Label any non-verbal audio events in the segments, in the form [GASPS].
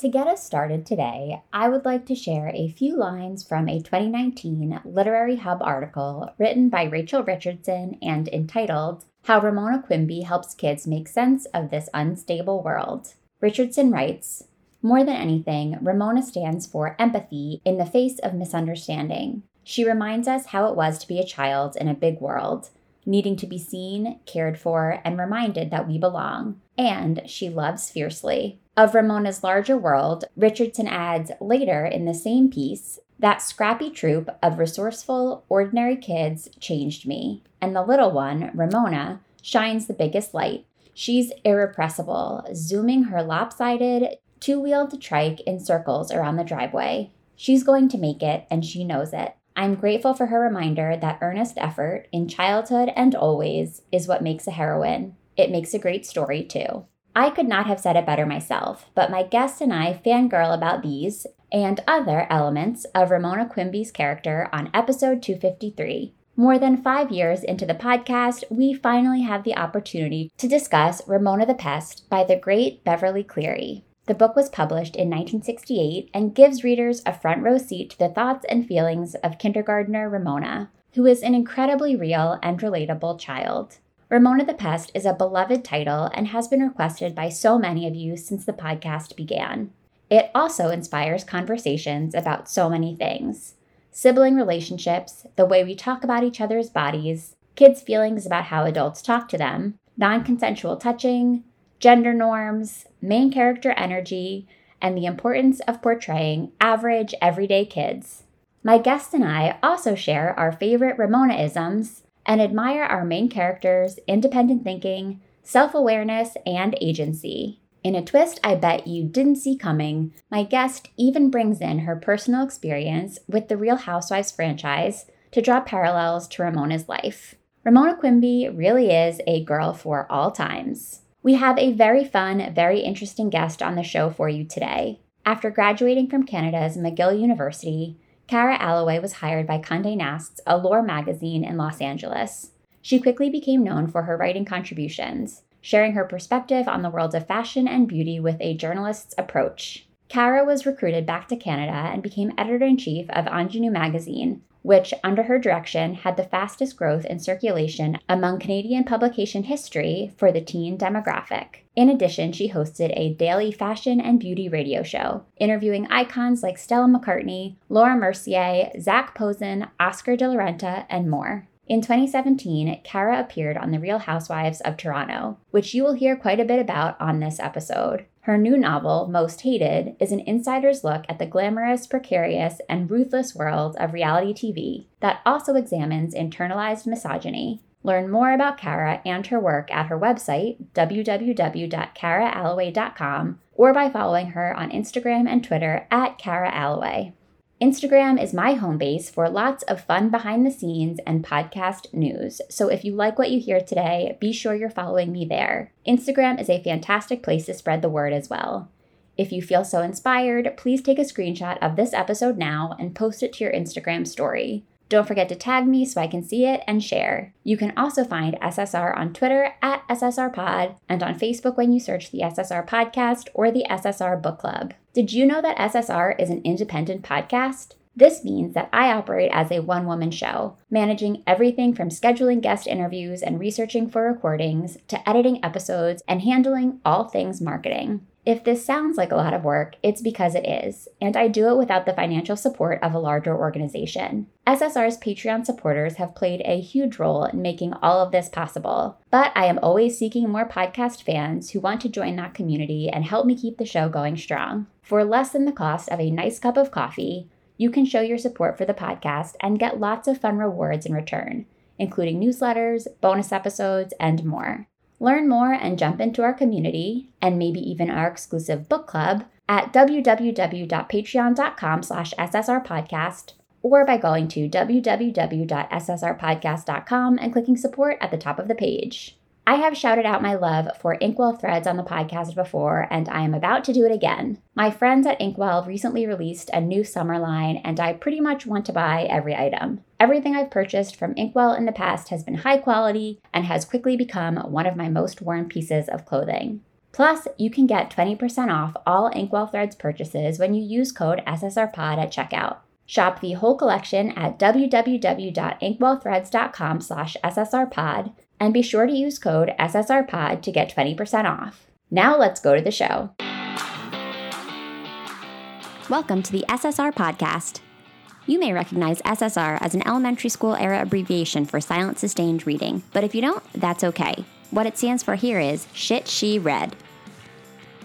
To get us started today, I would like to share a few lines from a 2019 Literary Hub article written by Rachel Richardson and entitled How Ramona Quimby Helps Kids Make Sense of This Unstable World. Richardson writes More than anything, Ramona stands for empathy in the face of misunderstanding. She reminds us how it was to be a child in a big world, needing to be seen, cared for, and reminded that we belong. And she loves fiercely. Of Ramona's larger world, Richardson adds later in the same piece that scrappy troop of resourceful, ordinary kids changed me, and the little one, Ramona, shines the biggest light. She's irrepressible, zooming her lopsided, two wheeled trike in circles around the driveway. She's going to make it, and she knows it. I'm grateful for her reminder that earnest effort, in childhood and always, is what makes a heroine. It makes a great story, too. I could not have said it better myself, but my guest and I fangirl about these and other elements of Ramona Quimby's character on episode 253. More than five years into the podcast, we finally have the opportunity to discuss Ramona the Pest by the great Beverly Cleary. The book was published in 1968 and gives readers a front row seat to the thoughts and feelings of kindergartner Ramona, who is an incredibly real and relatable child. Ramona the Pest is a beloved title and has been requested by so many of you since the podcast began. It also inspires conversations about so many things sibling relationships, the way we talk about each other's bodies, kids' feelings about how adults talk to them, non consensual touching, gender norms, main character energy, and the importance of portraying average, everyday kids. My guest and I also share our favorite Ramonaisms and admire our main characters' independent thinking, self awareness, and agency. In a twist I bet you didn't see coming, my guest even brings in her personal experience with the Real Housewives franchise to draw parallels to Ramona's life. Ramona Quimby really is a girl for all times. We have a very fun, very interesting guest on the show for you today. After graduating from Canada's McGill University, Kara Alloway was hired by Condé Nast's Allure magazine in Los Angeles. She quickly became known for her writing contributions, sharing her perspective on the world of fashion and beauty with a journalist's approach. Kara was recruited back to Canada and became editor in chief of Ingenue magazine, which, under her direction, had the fastest growth in circulation among Canadian publication history for the teen demographic. In addition, she hosted a daily fashion and beauty radio show, interviewing icons like Stella McCartney, Laura Mercier, Zac Posen, Oscar de la Renta, and more. In 2017, Kara appeared on The Real Housewives of Toronto, which you will hear quite a bit about on this episode. Her new novel, Most Hated, is an insider's look at the glamorous, precarious, and ruthless world of reality TV that also examines internalized misogyny. Learn more about Kara and her work at her website, www.karaalloway.com, or by following her on Instagram and Twitter at Kara Alloway. Instagram is my home base for lots of fun behind the scenes and podcast news. So if you like what you hear today, be sure you're following me there. Instagram is a fantastic place to spread the word as well. If you feel so inspired, please take a screenshot of this episode now and post it to your Instagram story. Don't forget to tag me so I can see it and share. You can also find SSR on Twitter at SSRPod and on Facebook when you search the SSR Podcast or the SSR Book Club. Did you know that SSR is an independent podcast? This means that I operate as a one woman show, managing everything from scheduling guest interviews and researching for recordings to editing episodes and handling all things marketing. If this sounds like a lot of work, it's because it is, and I do it without the financial support of a larger organization. SSR's Patreon supporters have played a huge role in making all of this possible, but I am always seeking more podcast fans who want to join that community and help me keep the show going strong. For less than the cost of a nice cup of coffee, you can show your support for the podcast and get lots of fun rewards in return, including newsletters, bonus episodes, and more. Learn more and jump into our community and maybe even our exclusive book club at www.patreon.com slash ssrpodcast or by going to www.ssrpodcast.com and clicking support at the top of the page. I have shouted out my love for Inkwell threads on the podcast before, and I am about to do it again. My friends at Inkwell recently released a new summer line, and I pretty much want to buy every item. Everything I've purchased from Inkwell in the past has been high quality and has quickly become one of my most worn pieces of clothing. Plus, you can get 20% off all Inkwell Threads purchases when you use code SSRPOD at checkout. Shop the whole collection at www.inkwellthreads.com slash ssrpod and be sure to use code SSRPOD to get 20% off. Now let's go to the show. Welcome to the SSR Podcast. You may recognize SSR as an elementary school era abbreviation for silent sustained reading, but if you don't, that's okay. What it stands for here is Shit She Read.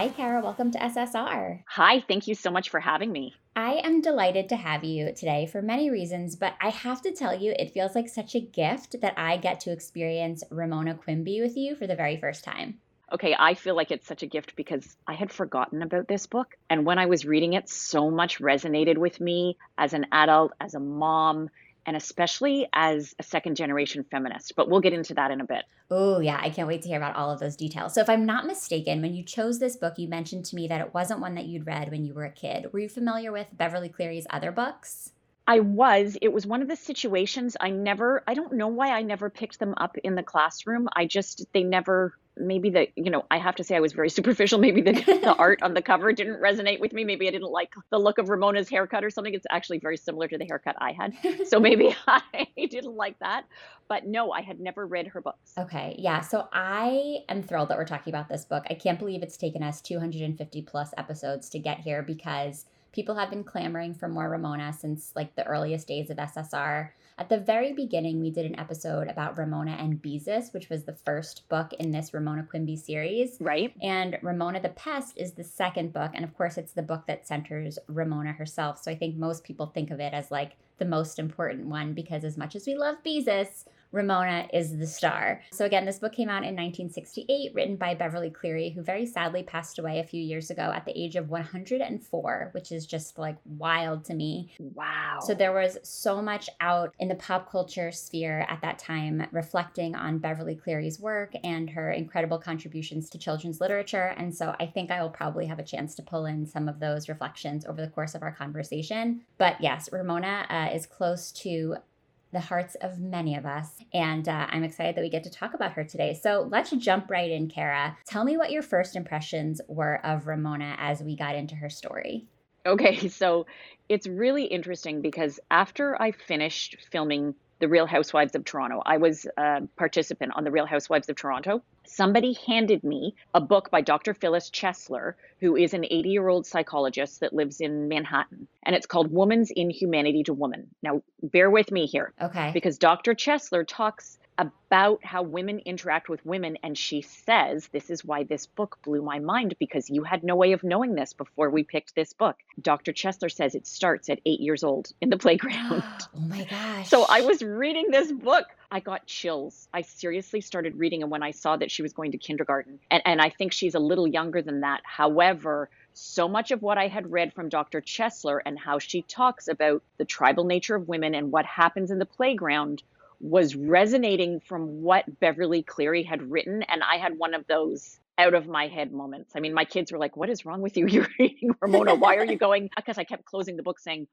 Hi, Kara. Welcome to SSR. Hi, thank you so much for having me. I am delighted to have you today for many reasons, but I have to tell you, it feels like such a gift that I get to experience Ramona Quimby with you for the very first time. Okay, I feel like it's such a gift because I had forgotten about this book. And when I was reading it, so much resonated with me as an adult, as a mom, and especially as a second generation feminist. But we'll get into that in a bit. Oh, yeah, I can't wait to hear about all of those details. So, if I'm not mistaken, when you chose this book, you mentioned to me that it wasn't one that you'd read when you were a kid. Were you familiar with Beverly Cleary's other books? I was. It was one of the situations I never, I don't know why I never picked them up in the classroom. I just, they never maybe the you know i have to say i was very [LAUGHS] superficial. Maybe the, the art on the cover didn't resonate with me. Maybe i didn't like the look of ramona's haircut or something. It's actually very similar to the haircut i had. So [LAUGHS] maybe [LAUGHS] i didn't like that. But no i had never read her books. Okay. Yeah. So i am thrilled that we're talking about this book. I can't believe it's taken us 250 plus episodes to get here because people have been clamoring for more ramona since like the earliest days of ssr at the very beginning, we did an episode about Ramona and Beezus, which was the first book in this Ramona Quimby series. Right. And Ramona the Pest is the second book. And of course, it's the book that centers Ramona herself. So I think most people think of it as like the most important one because as much as we love Beezus, Ramona is the star. So, again, this book came out in 1968, written by Beverly Cleary, who very sadly passed away a few years ago at the age of 104, which is just like wild to me. Wow. So, there was so much out in the pop culture sphere at that time reflecting on Beverly Cleary's work and her incredible contributions to children's literature. And so, I think I will probably have a chance to pull in some of those reflections over the course of our conversation. But yes, Ramona uh, is close to the hearts of many of us. And uh, I'm excited that we get to talk about her today. So let's jump right in, Kara. Tell me what your first impressions were of Ramona as we got into her story. Okay, [LAUGHS] so it's really interesting because after I finished filming The Real Housewives of Toronto, I was a participant on The Real Housewives of Toronto somebody handed me a book by Dr. Phyllis Chesler, who is an 80 year old psychologist that lives in Manhattan. And it's called Woman's Inhumanity to Woman. Now, bear with me here. Okay. Because Dr. Chesler talks about how women interact with women. And she says, This is why this book blew my mind because you had no way of knowing this before we picked this book. Dr. Chesler says it starts at eight years old in the playground. [GASPS] oh my gosh. So I was reading this book. I got chills. I seriously started reading and when I saw that she was going to kindergarten. And, and I think she's a little younger than that. However, so much of what I had read from Dr. Chesler and how she talks about the tribal nature of women and what happens in the playground was resonating from what Beverly Cleary had written. And I had one of those out of my head moments. I mean, my kids were like, What is wrong with you? [LAUGHS] You're reading Ramona. Why are you [LAUGHS] going? Because I kept closing the book saying,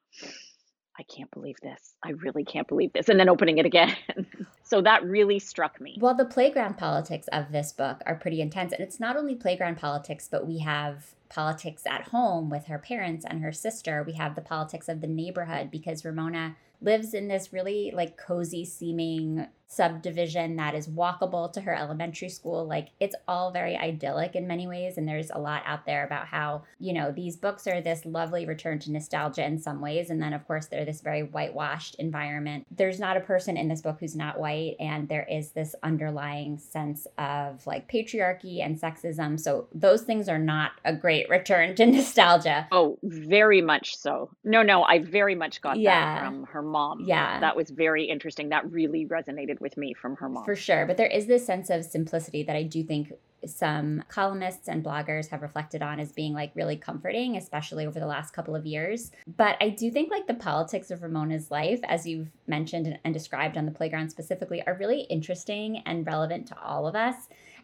I can't believe this. I really can't believe this. And then opening it again. [LAUGHS] so that really struck me. Well, the playground politics of this book are pretty intense. And it's not only playground politics, but we have politics at home with her parents and her sister. We have the politics of the neighborhood because Ramona lives in this really like cozy seeming subdivision that is walkable to her elementary school. Like it's all very idyllic in many ways. And there's a lot out there about how, you know, these books are this lovely return to nostalgia in some ways. And then, of course, they're this very whitewashed environment. There's not a person in this book who's not white. And there is this underlying sense of like patriarchy and sexism. So those things are not a great [LAUGHS] return to nostalgia. Oh, very much so. No, no, I very much got yeah. that from her mom. Yeah. That was very interesting. That really resonated with me from her mom. For sure. But there is this sense of simplicity that I do think some columnists and bloggers have reflected on as being like really comforting, especially over the last couple of years. But I do think like the politics of Ramona's life, as you've mentioned and described on the playground specifically, are really interesting and relevant to all of us.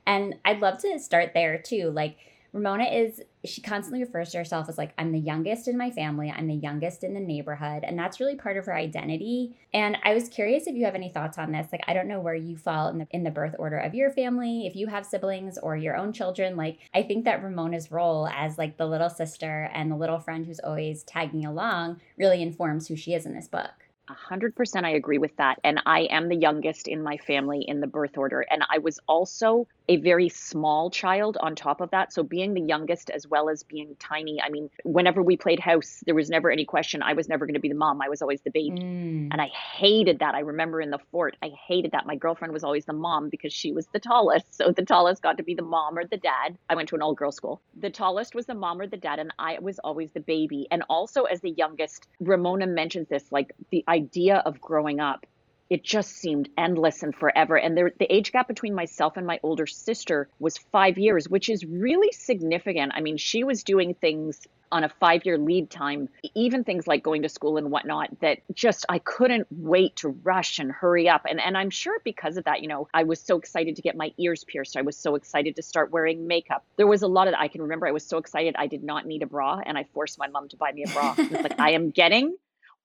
And I'd love to start there too. Like, Ramona is, she constantly refers to herself as like, I'm the youngest in my family, I'm the youngest in the neighborhood. And that's really part of her identity. And I was curious if you have any thoughts on this. Like, I don't know where you fall in the, in the birth order of your family, if you have siblings or your own children. Like, I think that Ramona's role as like the little sister and the little friend who's always tagging along really informs who she is in this book. A hundred percent, I agree with that. And I am the youngest in my family in the birth order. And I was also a very small child on top of that. So being the youngest as well as being tiny, I mean, whenever we played house, there was never any question. I was never going to be the mom. I was always the baby. Mm. And I hated that. I remember in the fort, I hated that. My girlfriend was always the mom because she was the tallest. So the tallest got to be the mom or the dad. I went to an all girl school. The tallest was the mom or the dad, and I was always the baby. And also, as the youngest, Ramona mentions this like the idea of growing up it just seemed endless and forever. And there, the age gap between myself and my older sister was five years, which is really significant. I mean, she was doing things on a five year lead time, even things like going to school and whatnot, that just I couldn't wait to rush and hurry up. And and I'm sure because of that, you know, I was so excited to get my ears pierced. I was so excited to start wearing makeup. There was a lot of that. I can remember I was so excited I did not need a bra and I forced my mom to buy me a bra. It's like I am getting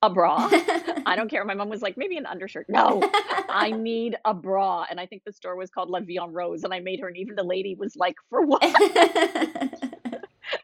a bra. I don't [LAUGHS] care. My mom was like, maybe an undershirt. No, I [LAUGHS] need a bra. And I think the store was called La Vie en Rose. And I made her, and even the lady was like, for [LAUGHS] what?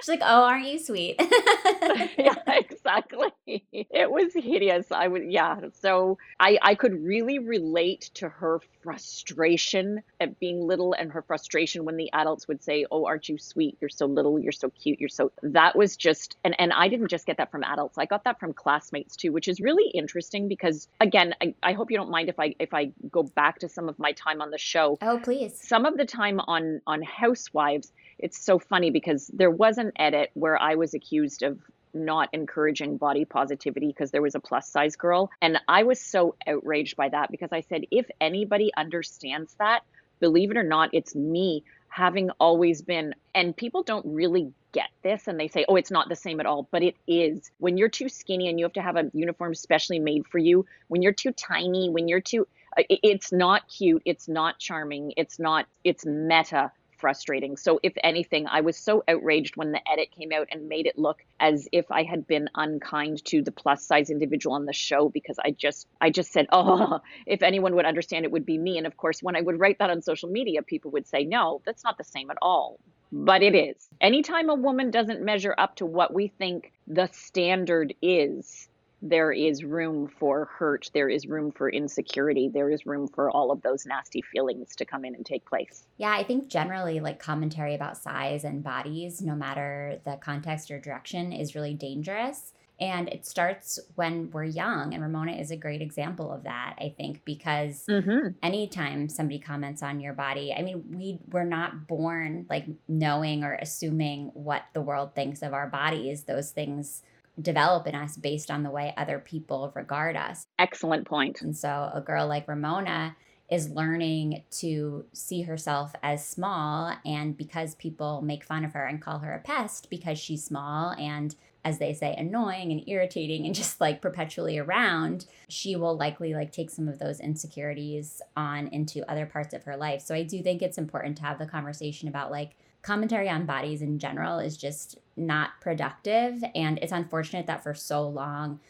She's like, "Oh, aren't you sweet?" [LAUGHS] yeah, [LAUGHS] exactly. It was hideous. I would, yeah. So I, I could really relate to her frustration at being little and her frustration when the adults would say, "Oh, aren't you sweet? You're so little. You're so cute. You're so." That was just, and and I didn't just get that from adults. I got that from classmates too, which is really interesting because, again, I, I hope you don't mind if I if I go back to some of my time on the show. Oh, please. Some of the time on on Housewives it's so funny because there was an edit where I was accused of not encouraging body positivity because there was a plus size girl. And I was so outraged by that because I said, if anybody understands that, believe it or not, it's me having always been. And people don't really get this and they say, oh, it's not the same at all. But it is. When you're too skinny and you have to have a uniform specially made for you, when you're too tiny, when you're too, uh, it's not cute, it's not charming, it's not, it's meta frustrating. So, if anything, I was so outraged when the edit came out and made it look as if I had been unkind to the plus size individual on the show because I just I just said, [LAUGHS] "Oh, if anyone would understand it would be me." And of course, when I would write that on social media, people would say, "No, that's not the same at all." But it is. Anytime a woman doesn't measure up to what we think the standard is, there is room for hurt, there is room for insecurity, there is room for all of those nasty feelings to come in and take place. Yeah, I think generally, like commentary about size and bodies, no matter the context or direction, is really dangerous. And it starts when we're young. And Ramona is a great example of that, I think, because mm-hmm. anytime somebody comments on your body, I mean, we we're not born like knowing or assuming what the world thinks of our bodies. Those things develop in us based on the way other people regard us. Excellent point. And so a girl like Ramona is learning to see herself as small and because people make fun of her and call her a pest because she's small and as they say annoying and irritating and [LAUGHS] just like perpetually around she will likely like take some of those insecurities on into other parts of her life so i do think it's important to have the conversation about like commentary on bodies in general is just not productive. And it's unfortunate that for so long,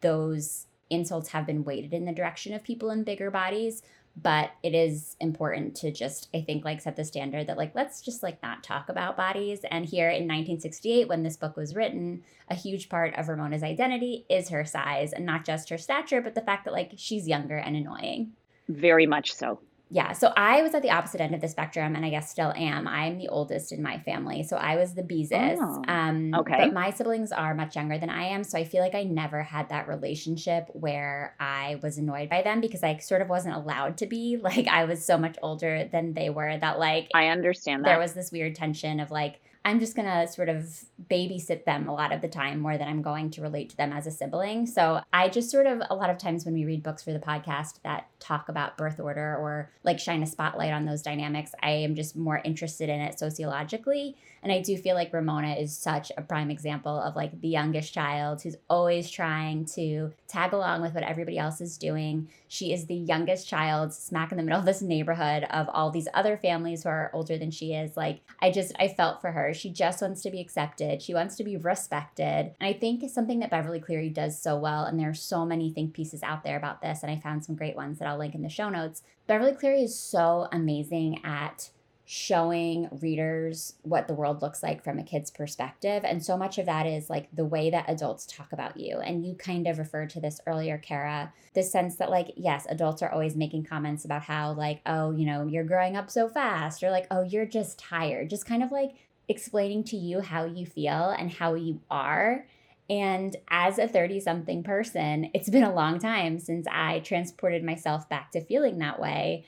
those insults have been weighted in the direction of people in bigger bodies. But it is important to just, I think, like set the standard that, like, let's just like not talk about bodies. And here in 1968, when this book was written, a huge part of Ramona's identity is her size and not just her stature, but the fact that like she's younger and annoying. Very much so yeah, so I was at the opposite end of the spectrum, and I guess still am. I'm the oldest in my family, so I was the Beezus. Oh, um, okay. But my siblings are much younger than I am, so I feel like I never had that relationship where I was annoyed by them because I sort of wasn't allowed to be. [LAUGHS] Like I was so much older than they were that like I understand that there was this weird tension of like I'm just going to sort of babysit them a lot of the time more than I'm going to relate to them as a sibling. So I just sort of, a lot of times when we read books for the podcast that talk about birth order or like shine a spotlight on those dynamics, I am just more interested in it sociologically. And I do feel like Ramona is such a prime example of like the youngest child who's always trying to tag along with what everybody else is doing. She is the youngest child, smack in the middle of this neighborhood of all these other families who are older than she is. Like, I just, I felt for her. She just wants to be accepted, she wants to be respected. And I think something that Beverly Cleary does so well, and there are so many think pieces out there about this, and I found some great ones that I'll link in the show notes. Beverly Cleary is so amazing at showing readers what the world looks like from a kid's perspective. And so much of that is like the way that adults talk about you. And you kind of referred to this earlier, Kara, the sense that, like, yes, adults are always making comments about how, like, oh, you know, you're growing up so fast, or like, oh, you're just tired. Just kind of like explaining to you how you feel and how you are. And as a 30 something person, it's been a long time since I transported myself back to feeling that way.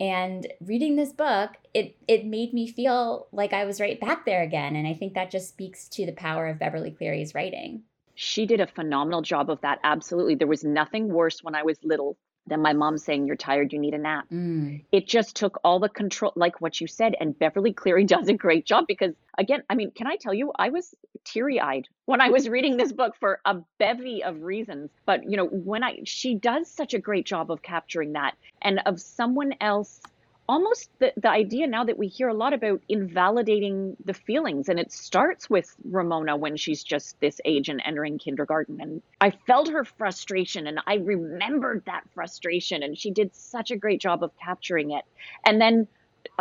And reading this book, it it made me feel like I was right back there again. And I think that just speaks to the power of Beverly Cleary's writing. She did a phenomenal job of that. Absolutely. There was nothing worse when I was little than my mom saying, You're tired, you need a nap. Mm. It just took all the control, like what you said. And Beverly Cleary [LAUGHS] does a great job because, again, I mean, can I tell you, I was teary eyed when I was reading this book for a bevy of reasons. But, you know, when I, she does such a great job of capturing that and of someone else almost the, the idea now that we hear a lot about invalidating the feelings and it starts with ramona when she's just this age and entering kindergarten and i felt her frustration and i remembered that frustration and she did such a great job of capturing it and then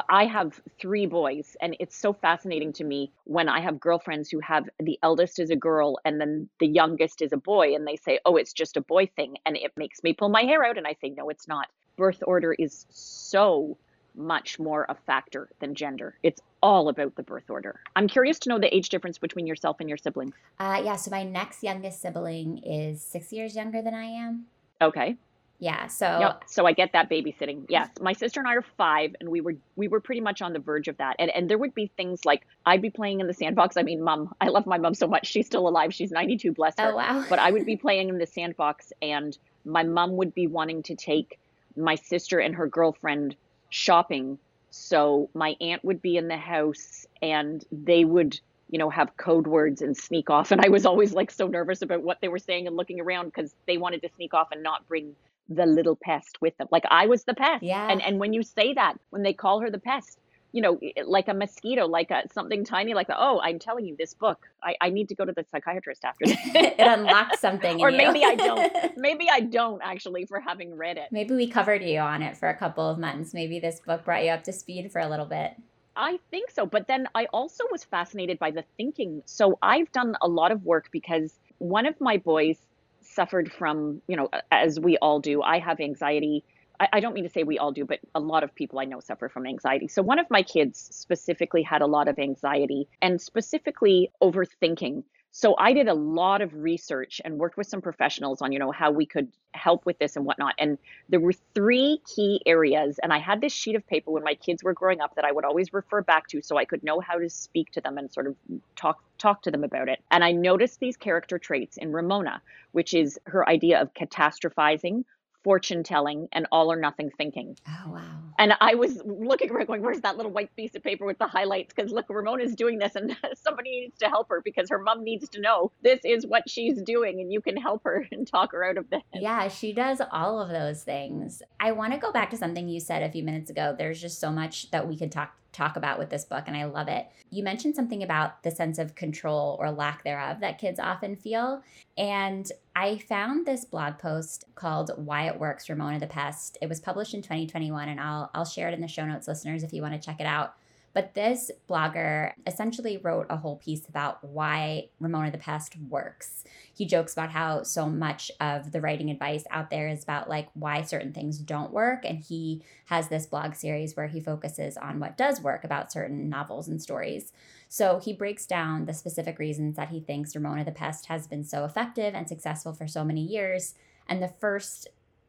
I have three boys, and it's so fascinating to me when I have girlfriends who have the eldest is a girl and then the youngest is a boy, and they say, Oh, it's just a boy thing. And it makes me pull my hair out, and I say, No, it's not. Birth order is so much more a factor than gender. It's all about the birth order. I'm curious to know the age difference between yourself and your siblings. Uh, yeah, so my next youngest sibling is six years younger than I am. Okay. Yeah, so yep. so I get that babysitting. Yes, my sister and I are five, and we were we were pretty much on the verge of that. And and there would be things like I'd be playing in the sandbox. I mean, mom, I love my mom so much. She's still alive. She's 92, bless her. Oh wow. [LAUGHS] But I would be playing in the sandbox, and my mom would be wanting to take my sister and her girlfriend shopping. So my aunt would be in the house and they would, you know, have code words and sneak off. [LAUGHS] And I was always like so nervous about what they were saying and looking around because they wanted to sneak off and not bring the little pest with them. Like I was the pest. Yeah. And and when you say that, when they call her the pest, you know, eh, like a mosquito, like a something tiny, like the, oh, I'm telling you, this book, I, I need to go to the psychiatrist after this. [LAUGHS] it unlocks something. or maybe I don't. [LAUGHS] Maybe I don't actually for having read it. Maybe we covered you on it for a couple of months. Maybe this book brought you up to speed for a little bit. I think so. But then I also was fascinated by the thinking. So I've done a lot of work because one of my boys suffered from, you know, as we all do, I have anxiety I, I don't mean to say we all do, but a lot of people I know suffer from anxiety. So one of my kids specifically had a lot of anxiety and specifically overthinking. So I did a lot of research and worked with some professionals on, you know, how we could help with this and whatnot. And there were three key areas. And I had this sheet of paper when my kids were growing up that I would always refer back to so I could know how to speak to them and sort of talk talk to them about it. And I noticed these character traits in Ramona, which is her idea of catastrophizing, fortune telling and all or nothing thinking. Oh, wow. And I was looking around going, where's that little white piece of paper with the highlights? Because look, Ramona's doing this and [LAUGHS] somebody needs to help her because her mom needs to know this is what she's doing and you can help her [LAUGHS] and talk her out of this. Yeah, she does all of those things. I want to go back to something you said a few minutes ago. There's just so much that we could talk talk about with this book, and I love it. You mentioned something about the sense of control or lack thereof that kids often feel. And I found this blog post called Why It Works Ramona the Pest. It was published in 2021, and I'll, I'll share it in the show notes, listeners, if you want to check it out. But this blogger essentially wrote a whole piece about why Ramona the Pest works. He jokes about how so much of the writing advice out there is about like why certain things don't work. And he has this blog series where he focuses on what does work about certain novels and stories. So he breaks down the specific reasons that he thinks Ramona the Pest has been so effective and successful for so many years. And the first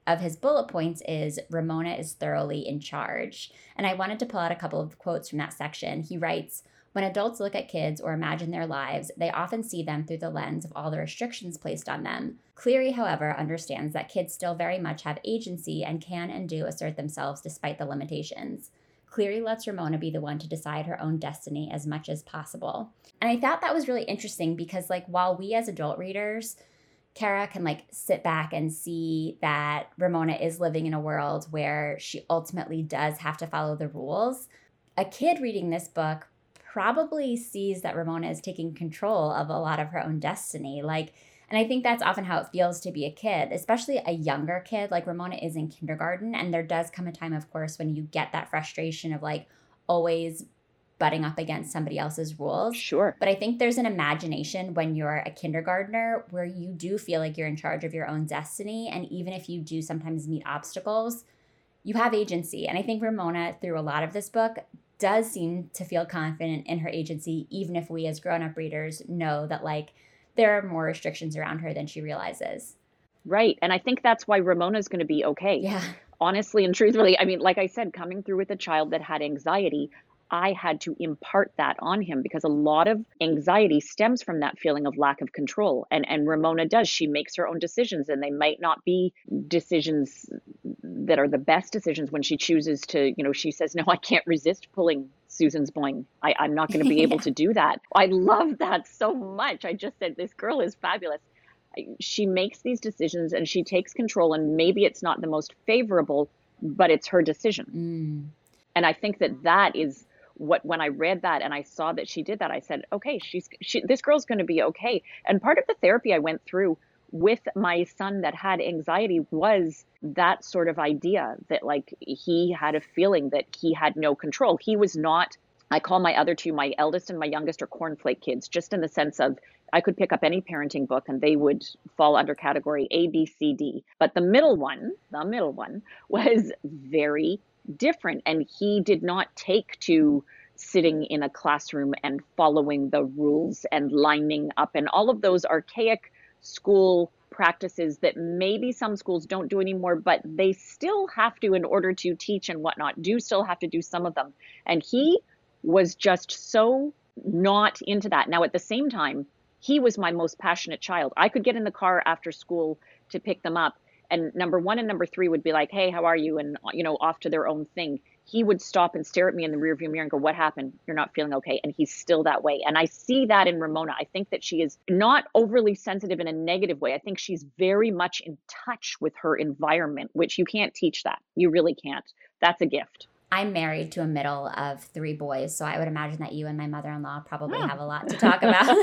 of his bullet points is Ramona is thoroughly in charge. And I wanted to pull out a couple of quotes from that section. He writes, When adults look at kids or imagine their lives, they often see them through the lens of all the restrictions placed on them. Cleary, however, understands that kids still very much have agency and can and do assert themselves despite the limitations. Cleary lets Ramona be the one to decide her own destiny as much as possible. And I thought that was really interesting because, like, while we as adult readers, Kara can like sit back and see that Ramona is living in a world where she ultimately does have to follow the rules. A kid reading this book probably sees that Ramona is taking control of a lot of her own destiny. Like, and I think that's often how it feels to be a kid, especially a younger kid. Like Ramona is in kindergarten, and there does come a time, of course, when you get that frustration of like always butting up against somebody else's rules. Sure. But I think there's an imagination when you're a kindergartner where you do feel like you're in charge of your own destiny. And even if you do sometimes meet obstacles, you have agency. And I think Ramona, through a lot of this book, does seem to feel confident in her agency, even if we as grown up readers know that, like, there are more restrictions around her than she realizes. Right. And I think that's why Ramona's going to be okay. Yeah. Honestly and truthfully, I mean, like I said, coming through with a child that had anxiety, I had to impart that on him because a lot of anxiety stems from that feeling of lack of control. And and Ramona does. She makes her own decisions and they might not be decisions that are the best decisions when she chooses to, you know, she says, No, I can't resist pulling Susan's boing. I, I'm not going to be [LAUGHS] able yeah. to do that. I love that so much. I just said, This girl is fabulous. She makes these decisions and she takes control, and maybe it's not the most favorable, but it's her decision. Mm. And I think that that is what when I read that and I saw that she did that, I said, okay, she's she, this girl's going to be okay. And part of the therapy I went through with my son that had anxiety was that sort of idea that like he had a feeling that he had no control. He was not I call my other two, my eldest and my youngest, are cornflake kids, just in the sense of I could pick up any parenting book and they would fall under category A, B, C, D. But the middle one, the middle one, was very different. And he did not take to sitting in a classroom and following the rules and lining up and all of those archaic school practices that maybe some schools don't do anymore, but they still have to in order to teach and whatnot, do still have to do some of them. And he was just so not into that. Now, at the same time, he was my most passionate child. I could get in the car after school to pick them up and number one and number three would be like hey how are you? And you know off to their own thing. He would stop and stare at me in the rearview mirror and go what happened? You're not feeling okay. And he's still that way. And i see that in ramona. I think that she is not overly sensitive in a negative way. I think she's very much in touch with her environment which you can't teach that. You really can't. That's a gift. I'm married to a middle of three boys, so I would imagine that you and my mother in law probably hmm. have a lot to talk about.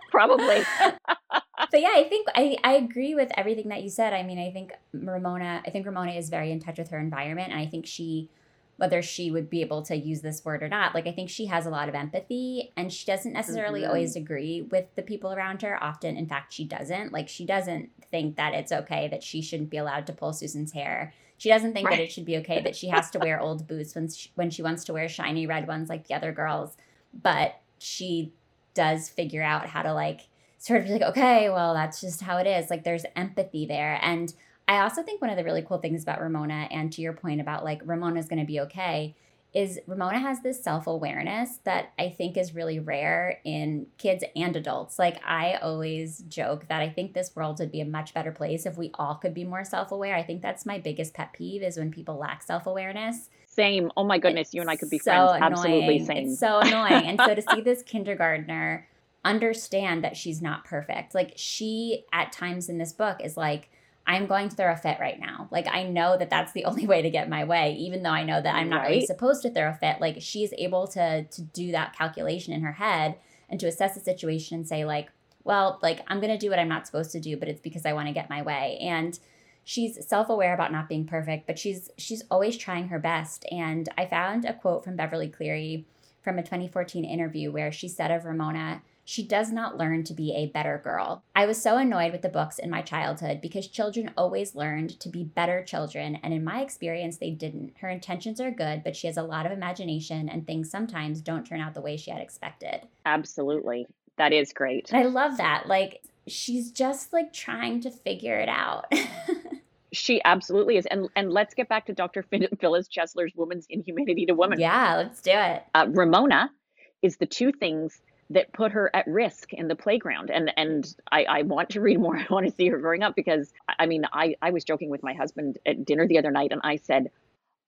[LAUGHS] probably. [LAUGHS] but yeah, I think I, I agree with everything that you said. I mean, I think Ramona, I think Ramona is very in touch with her environment. And I think she, whether she would be able to use this word or not, like I think she has a lot of empathy and she doesn't necessarily mm-hmm. always agree with the people around her. Often, in fact, she doesn't. Like she doesn't think that it's okay that she shouldn't be allowed to pull Susan's hair. She doesn't think right. that it should be okay that she has to wear old [LAUGHS] boots when she, when she wants to wear shiny red ones like the other girls. But she does figure out how to like sort of like, okay, well, that's just how it is. Like there's empathy there. And I also think one of the really cool things about Ramona, and to your point about like Ramona's going to be okay, is Ramona has this self awareness that I think is really rare in kids and adults. Like, I always joke that I think this world would be a much better place if we all could be more self aware. I think that's my biggest pet peeve is when people lack self awareness. Same. Oh my goodness, it's you and I could be so friends. Annoying. Absolutely same. It's so annoying. and so to [LAUGHS] see this kindergartner understand that she's not perfect. Like she at times in this book is like I'm going to throw a fit right now. Like I know that that's the [LAUGHS] only way to get my way even though I know that I'm not right. really supposed to throw a fit. Like she's able to to do that calculation in her head and to assess the situation and say like, well, like I'm going to do what I'm not supposed to do, but it's because I want to get my way. And she's self-aware about not being perfect, but she's she's always trying her best. And I found a quote from Beverly Cleary from a 2014 interview where she said of Ramona, she does not learn to be a better girl. I was so annoyed with the books in my childhood because children always learned to be better children, and in my experience, they didn't. Her intentions are good, but she has a lot of imagination, and things sometimes don't turn out the way she had expected. Absolutely. That is great. I love that. Like, she's just like trying to figure it out. [LAUGHS] she absolutely is. And and let's get back to Dr. Phyllis Chesler's Woman's Inhumanity to Woman. Yeah, let's do it. Uh, Ramona is the two things that put her at risk in the playground. And and I, I want to read more. [LAUGHS] I want to see her growing up because I mean I, I was joking with my husband at dinner the other night and I said,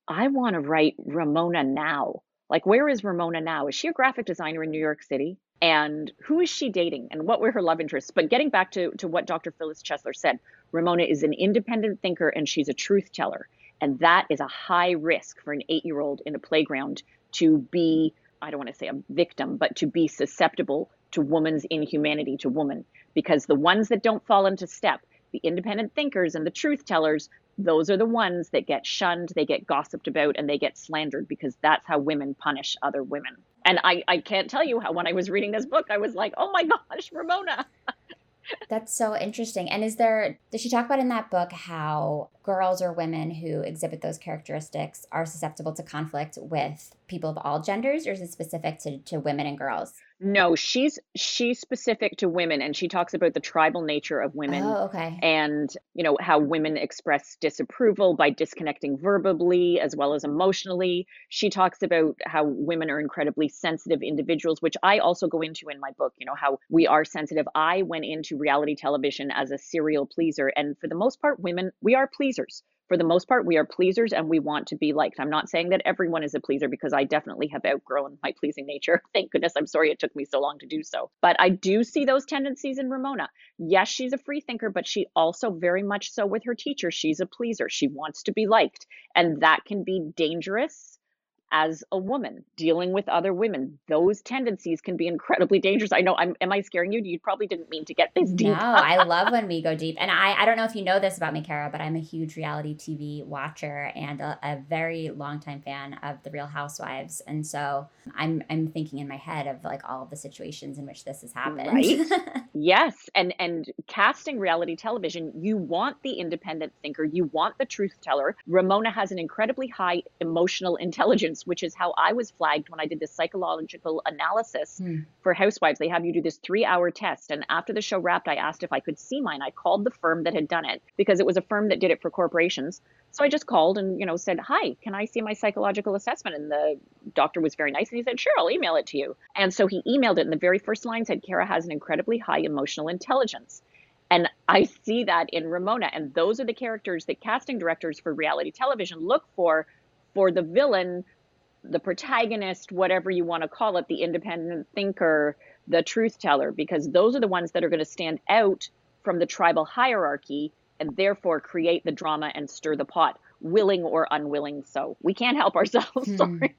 I want to write Ramona now. Like where is Ramona now? Is she a graphic designer in New York City? And who is she dating and what were her love interests? But getting back to, to what Dr. Phyllis Chesler said, Ramona is an independent thinker and she's a truth teller. And that is a high risk for an eight year old in a playground to be I don't want to say a victim, but to be susceptible to woman's inhumanity to woman. Because the ones that don't fall into step, the independent thinkers and the truth tellers, those are the ones that get shunned, they get gossiped about, and they get slandered because that's how women punish other women. And I, I can't tell you how when I was reading this book, I was like, oh my gosh, Ramona. [LAUGHS] That's so interesting. And is there, does she talk about in that book how girls or women who exhibit those characteristics are susceptible to conflict with people of all genders, or is it specific to, to women and girls? No, she's she's specific to women and she talks about the tribal nature of women Oh, okay. and you know how women express disapproval by disconnecting verbally as well as emotionally. She talks about how women are incredibly sensitive individuals, which I also go into in my book, you know, how we are sensitive. I went into reality television as a serial pleaser and for the most part women we are pleasers for the most part, we are pleasers and we want to be liked. I'm not saying that everyone is a pleaser because I definitely have outgrown my pleasing nature. [LAUGHS] Thank goodness. I'm sorry it took me so long to do so. But I do see those tendencies in Ramona. Yes, she's a free thinker, but she also very much so with her teacher. She's a pleaser. She wants to be liked. And that can be dangerous as a woman dealing with other women those tendencies can be incredibly dangerous. I know i'm am i scaring you? You probably didn't mean to get this deep. No i [LAUGHS] love when we go deep and i i don't know if you know this about me kara but i'm a huge reality tv watcher and a, a very longtime fan of the real housewives and so i'm i'm thinking in my head of like all of the situations in which this has happened. Right [LAUGHS] yes and and casting reality television you want the independent thinker you want the truth teller ramona has an incredibly high emotional [LAUGHS] intelligence which is how I was flagged when I did the psychological analysis hmm. for Housewives. They have you do this three hour test. And after the show wrapped, I asked if I could see mine. I called the firm that had done it because it was a firm that did it for corporations. So I just called and, you know, said, Hi, can I see my psychological assessment? And the doctor was very nice and he said, Sure, I'll email it to you. And so he emailed it. And the very first line said, Kara has an incredibly high emotional intelligence. And I see that in Ramona. And those are the characters that casting directors for reality television look for for the villain the protagonist, whatever you want to call it, the independent thinker, the truth teller, because those are the ones that are going to stand out from the tribal hierarchy and therefore create the drama and stir the pot, willing or unwilling. So we can't help ourselves. [LAUGHS] Hmm. Sorry.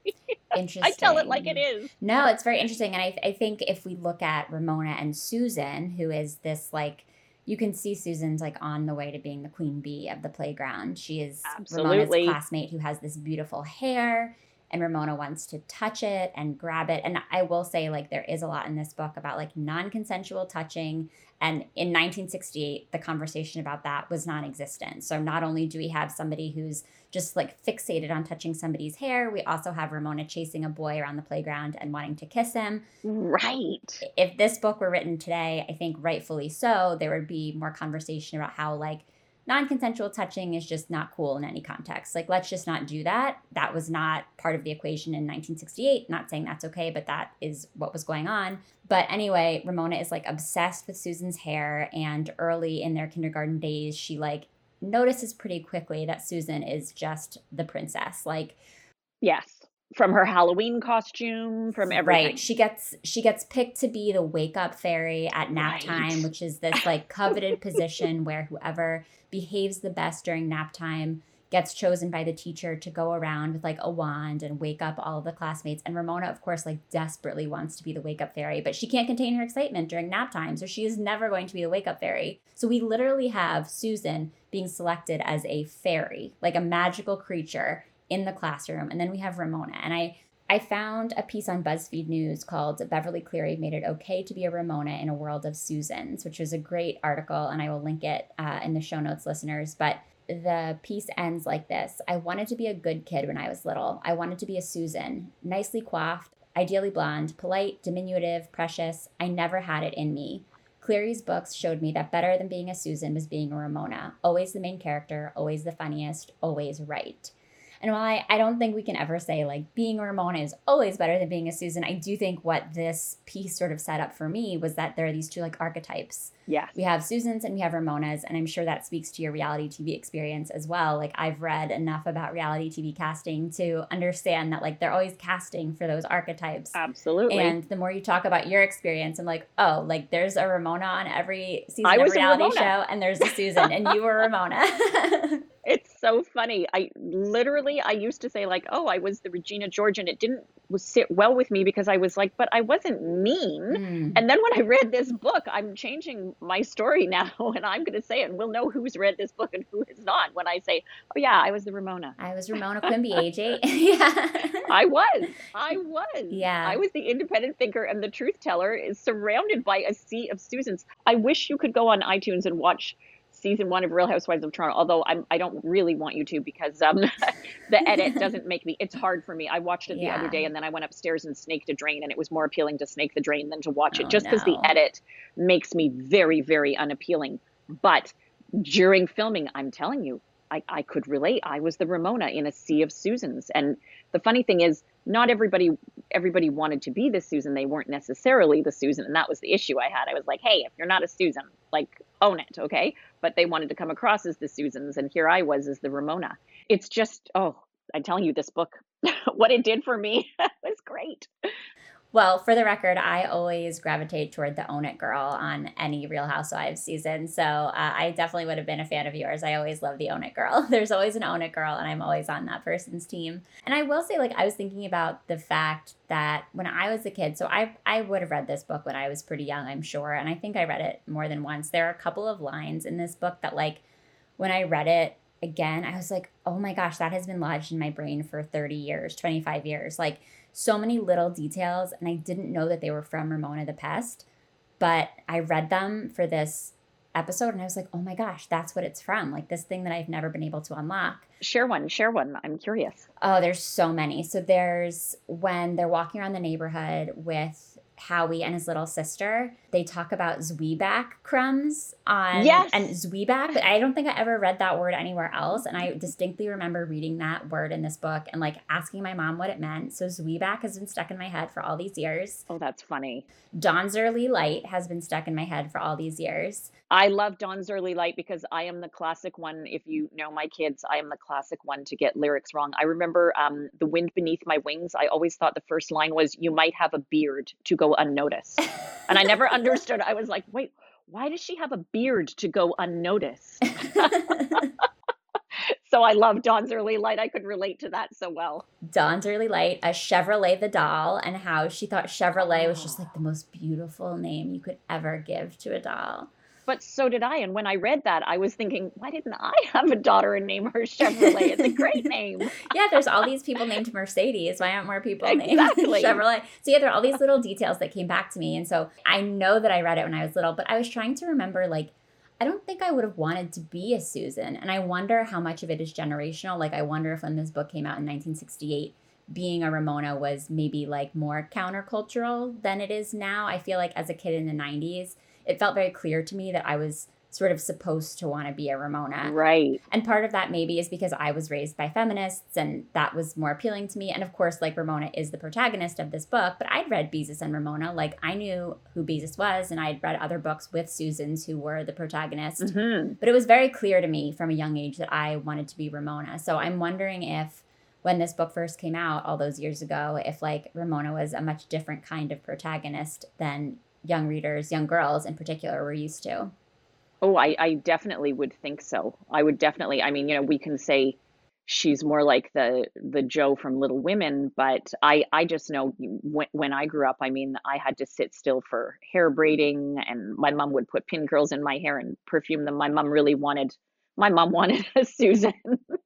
Interesting. I tell it like it is. No, it's very interesting. And I, I think if we look at Ramona and Susan, who is this like, you can see Susan's like on the way to being the queen bee of the playground. She is Absolutely. Ramona's classmate who has this beautiful hair and Ramona wants to touch it and grab it. And I will say, like, there is a lot in this book about like non consensual touching. And in 1968, the conversation about that was non existent. So not only do we have somebody who's just like fixated on touching somebody's hair, we also have Ramona chasing a boy around the playground and wanting to kiss him. Right. If this book were written today, I think rightfully so, there would be more conversation about how, like, non consensual touching is just not cool in any context. Like, let's just not do that. That was not part of the equation in 1968. Not saying that's okay, but that is what was going on. But anyway, Ramona is like obsessed with Susan's hair. And early in their kindergarten days, she like notices pretty quickly that Susan is just the princess. Like, yes from her Halloween costume, from everything. Right. She gets she gets picked to be the wake up fairy at nap right. time, which is this like [LAUGHS] coveted position where whoever behaves the best during nap time gets chosen by the teacher to go around with like a wand and wake up all of the classmates. And Ramona, of course, like desperately wants to be the wake up fairy, but she can't contain her excitement during nap time. So she is never going to be the wake up fairy. So we literally have Susan being selected as a fairy, like a magical creature in the classroom. And then we have Ramona. And I I found a piece on BuzzFeed News called Beverly Cleary Made It Okay to Be a Ramona in a World of Susans, which was a great article, and I will link it uh, in the show notes, listeners. But the piece ends like this I wanted to be a good kid when I was little. I wanted to be a Susan, nicely coiffed, ideally blonde, polite, diminutive, precious. I never had it in me. Cleary's books showed me that better than being a Susan was being a Ramona. Always the main character, always the funniest, always right. And while I, I don't think we can ever say like being a Ramona is always better than being a Susan, I do think what this piece sort of set up for me was that there are these two like archetypes. Yes. We have Susans and we have Ramonas, and I'm sure that speaks to your reality TV experience as well. Like I've read enough about reality TV casting to understand that like they're always casting for those archetypes. Absolutely. And the more you talk about your experience, I'm like, oh, like there's a Ramona on every season of reality show, and there's a Susan, and you were Ramona. [LAUGHS] so funny. I literally I used to say like, "Oh, I was the Regina George," and it didn't sit well with me because I was like, "But I wasn't mean." Mm. And then when I read this book, I'm changing my story [LAUGHS] now, and I'm going to say it, and we'll know who's read this book and who has not when I say, "Oh yeah, I was the Ramona." I was Ramona [LAUGHS] Quimby, AJ. [LAUGHS] yeah, I was. I was. Yeah, I was the independent thinker and the truth teller, is surrounded by a sea of Susans. I wish you could go on iTunes and watch season one of Real Housewives of Toronto. Although I'm, I don't really want you to because um, [LAUGHS] the edit [LAUGHS] doesn't make me. It's hard for me. I watched it yeah. the other day and then I went upstairs and snaked a drain, and it was more appealing to snake the drain than to watch oh, it, just because no. the edit makes me very, very unappealing. But during filming, I'm telling you, I, I could relate. I was the Ramona in a sea of Susans, and the funny thing is, not everybody everybody wanted to be the Susan. They weren't necessarily the Susan, and that was the issue I had. I was like, hey, if you're not a Susan, like own it, okay? But they wanted to come across as the Susans, and here I was as the Ramona. It's just, oh, I'm telling you, this book, [LAUGHS] what it did for me [LAUGHS] was great. Well, for the record, I always gravitate toward the Own It girl on any Real Housewives season. So uh, I definitely would have been a fan of yours. I always love the Own It girl. [LAUGHS] There's always an Own It girl, and I'm always on that person's team. And I will say, like, I was thinking about the fact that when I was a kid, so I, I would have read this book when I was pretty young, I'm sure. And I think I read it more than once. There are a couple of lines in this book that, like, when I read it, again, I was like, oh my gosh, that has been lodged in my brain for 30 years, 25 years. Like, so many little details, and I didn't know that they were from Ramona the Pest, but I read them for this episode and I was like, oh my gosh, that's what it's from. Like this thing that I've never been able to unlock. Share one, share one. I'm curious. Oh, there's so many. So there's when they're walking around the neighborhood with Howie and his little sister, they talk about Zwieback crumbs on yes. and Zwieback. but I don't think I ever read that word anywhere else. And I distinctly remember reading that word in this book and like asking my mom what it meant. So Zwieback has been stuck in my head for all these years. Oh, that's funny. Dawn's Early Light has been stuck in my head for all these years. I love Dawn's Early Light because I am the classic one. If you know my kids, I am the classic one to get lyrics wrong. I remember um, The Wind Beneath My Wings. I always thought the first line was, You might have a beard to go unnoticed. and I never [LAUGHS] understood. I was like, Wait, why does she have a beard to go unnoticed? [LAUGHS] so I love Dawn's Early Light. I could relate to that so well. Dawn's Early Light, a Chevrolet the doll, and how she thought Chevrolet was just oh. like the most beautiful name you could ever give to a doll but so did I. And when I read that, I was thinking, why didn't I [LAUGHS] have a daughter and name her Chevrolet? It's a great [LAUGHS] name. yeah, there's all these people named Mercedes. Why aren't more people exactly. named [LAUGHS] Chevrolet? So yeah, there are all these little details that came back to me. And so I know that I read it when I was little, but I was trying to remember like I don't think I would have wanted to be a Susan. And I wonder how much of it is generational. Like I wonder if when this book came out in 1968, being a Ramona was maybe like more countercultural than it is now. I feel like as a kid in the 90s, it felt very clear to me that I was sort of supposed to want to be a Ramona. Right. And part of that maybe is because I was raised by feminists and that was more appealing to me. And of course, like Ramona is the protagonist of this book, but I'd read Beezus and Ramona. Like I knew who Beezus was and I'd read other books with Susans who were the protagonist. Mm-hmm. But it was very clear to me from a young age that I wanted to be Ramona. So I'm wondering if when this book first came out all those years ago, if like Ramona was a much different kind of protagonist than young readers, young girls in particular, were used to. Oh, I, I definitely would think so. I would definitely. I mean, you know, we can say she's more like the the Jo from Little Women, but I I just know when when I grew up, I mean, I had to sit still for hair braiding, and my mom would put pin curls in my hair and perfume them. My mom really wanted. My mom [LAUGHS] wanted a Susan,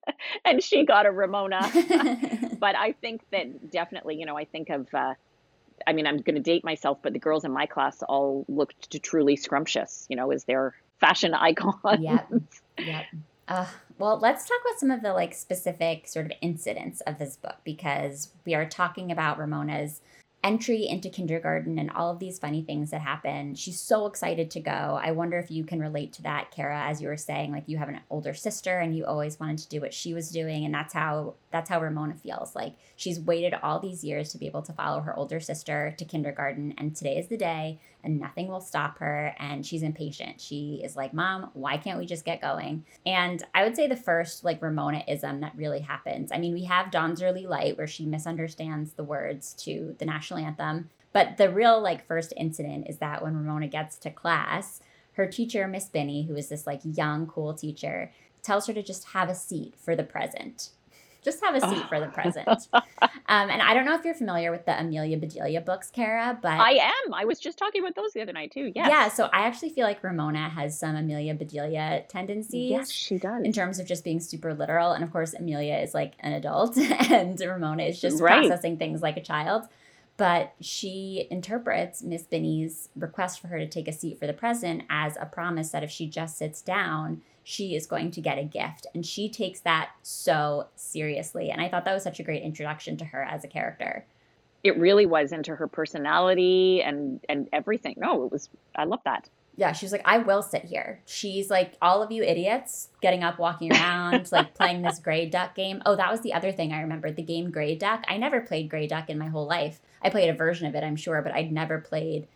[LAUGHS] and she got a Ramona. [LAUGHS] but I think that definitely, you know, I think of. Uh, I mean, I'm going to date myself, but the girls in my class all looked to truly scrumptious, you know, as their [LAUGHS] fashion icons. Yeah. Yep. [LAUGHS] Uh, well, let's talk about some of the like specific sort of incidents of this book because we are talking about Ramona's entry into kindergarten and all of these funny things that happen. She's so excited to go. I wonder if you can relate to that, Kara, as you were saying, like you have an older sister and you always wanted to do what she was doing. And that's how that's how Ramona feels. Like she's waited all these years to be able to follow her older sister to kindergarten. And today is the day and nothing will stop her. And she's impatient. She is like, Mom, why can't we just get going? And I would say the first like Ramona ism that really happens. I mean, we have Dawn's Early Light where she misunderstands the words to the national national anthem. But the real like first incident is that when Ramona gets to class, her teacher, Miss Binney, who is this like young, cool teacher, tells her to just have a seat for the present. Just have a seat for the present. [LAUGHS] um, and I don't know if you're familiar with the Amelia Bedelia books, Kara, but I am. I was just talking about those the other night too. Yeah. Yeah. So I actually feel like Ramona has some Amelia Bedelia tendencies. Yes, she does. In terms of just being super literal, and of course Amelia is like an adult, [LAUGHS] and Ramona is just right. processing things like a child but she interprets Miss Binney's request for her to take a seat for the president as a promise that if she just sits down, she is going to get a gift. And she takes that so seriously. And I thought that was such a great introduction to her as a character. It really was into her personality and and everything. No, it was I love that yeah, she's like, I will sit here. She's like, all of you idiots getting up, walking [LAUGHS] around, like playing this gray duck game. Oh, that was the other thing I remembered the game Gray Duck. I never played Gray Duck in my whole life. I played a version of it, I'm sure, but I'd never played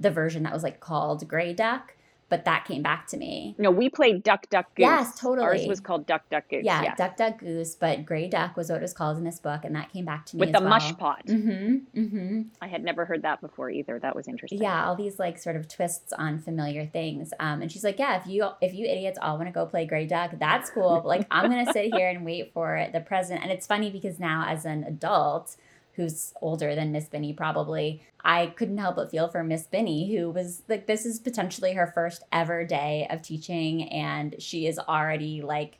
the version that was like called Gray Duck but that came back to me. No, we played Duck Duck Goose. Yes, totally. Ours was called Duck Duck Goose. Yeah, yes. Duck Duck Goose, but Gray Duck was what it was called in this book, and that came back to me with the well. mush pot. Mm-hmm. Mm-hmm. I had never heard that before either. That was interesting. Yeah, all these like sort of twists on familiar things. Um, and she's like, yeah, if you if you idiots all want to go play Gray Duck, that's cool. But like, I'm gonna sit [LAUGHS] here and wait for the present. And it's funny because now as an adult who's older than Miss Binney probably, I couldn't help but feel for Miss Binney, who was like, this is potentially her first ever day of teaching, and she is already like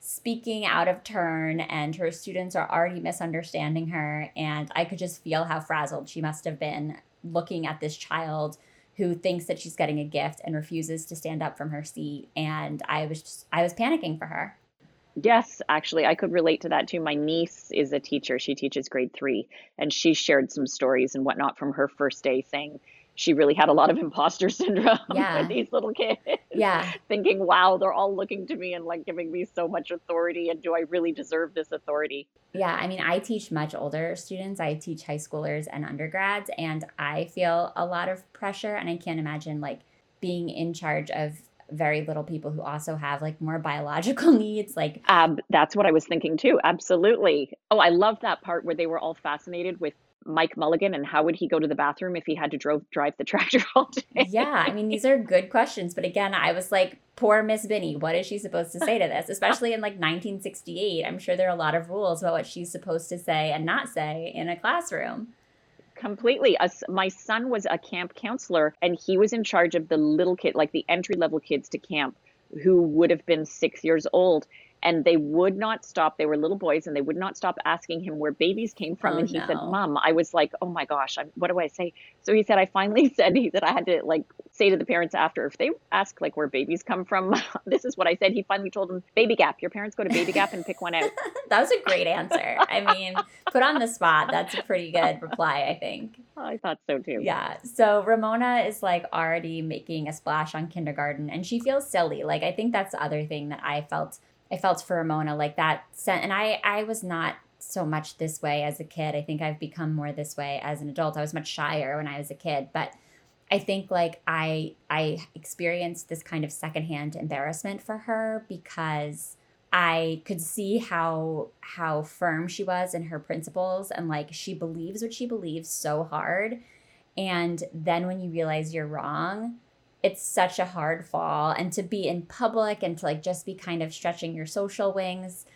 speaking out of turn, and her students are already misunderstanding her. And I could just feel how frazzled she must have been looking at this child who thinks that she's getting a gift and refuses to stand up from her seat. And I was just, I was panicking for her. Yes, actually, I could relate to that too. My niece is a teacher. She teaches grade three, and she shared some stories and whatnot from her first day saying she really had a lot of [LAUGHS] imposter syndrome [LAUGHS] yeah. with these little kids. Yeah. Thinking, wow, they're all looking to me and like giving me so much authority. And do I really deserve this authority? Yeah. I mean, I teach much older students, I teach high schoolers and undergrads, and I feel a lot of pressure. And I can't imagine like being in charge of very little people who also have like more biological [LAUGHS] needs like um, that's what i was thinking too absolutely. Oh i love that part where they were all fascinated with mike mulligan and how would he go to the bathroom if he had to drove, drive the [LAUGHS] tractor all day? Yeah i mean these are good questions but again i was like poor miss binney what is she supposed to say to this? Especially in like 1968 i'm sure there are a lot of rules about what she's supposed to say and not say in a classroom completely. my son was a camp counselor and he was in charge of the little kid, like the entry level kids to camp who would have been six years old and they would not stop. They were little boys, and they would not stop asking him where babies came from. Oh, and he no. said, "Mom," I was like, "Oh my gosh, I'm, what do I say?" So he said, "I finally [LAUGHS] said he said I had to like say to the parents after if they ask like where babies come from, [LAUGHS] this is what I said." He finally told them, "Baby Gap. Your parents go to Baby Gap and pick one out." [LAUGHS] that was a great answer. I mean, put on the spot. That's a pretty good reply, I think. Oh, I thought so too. Yeah. So Ramona is like already making a splash on kindergarten, and she feels silly. Like I think that's the other thing that I felt I felt for Ramona like that. sent, And I, I was not so much this way as a kid. I think I've become more this way as an adult. I was much shyer when I was a kid, but I think like I I experienced this kind of secondhand embarrassment for her because I could see how how firm she was in her principles and like she believes what she believes so hard. And then when you realize you're wrong, it's such a hard fall and to be in public and to like just be kind of stretching your social wings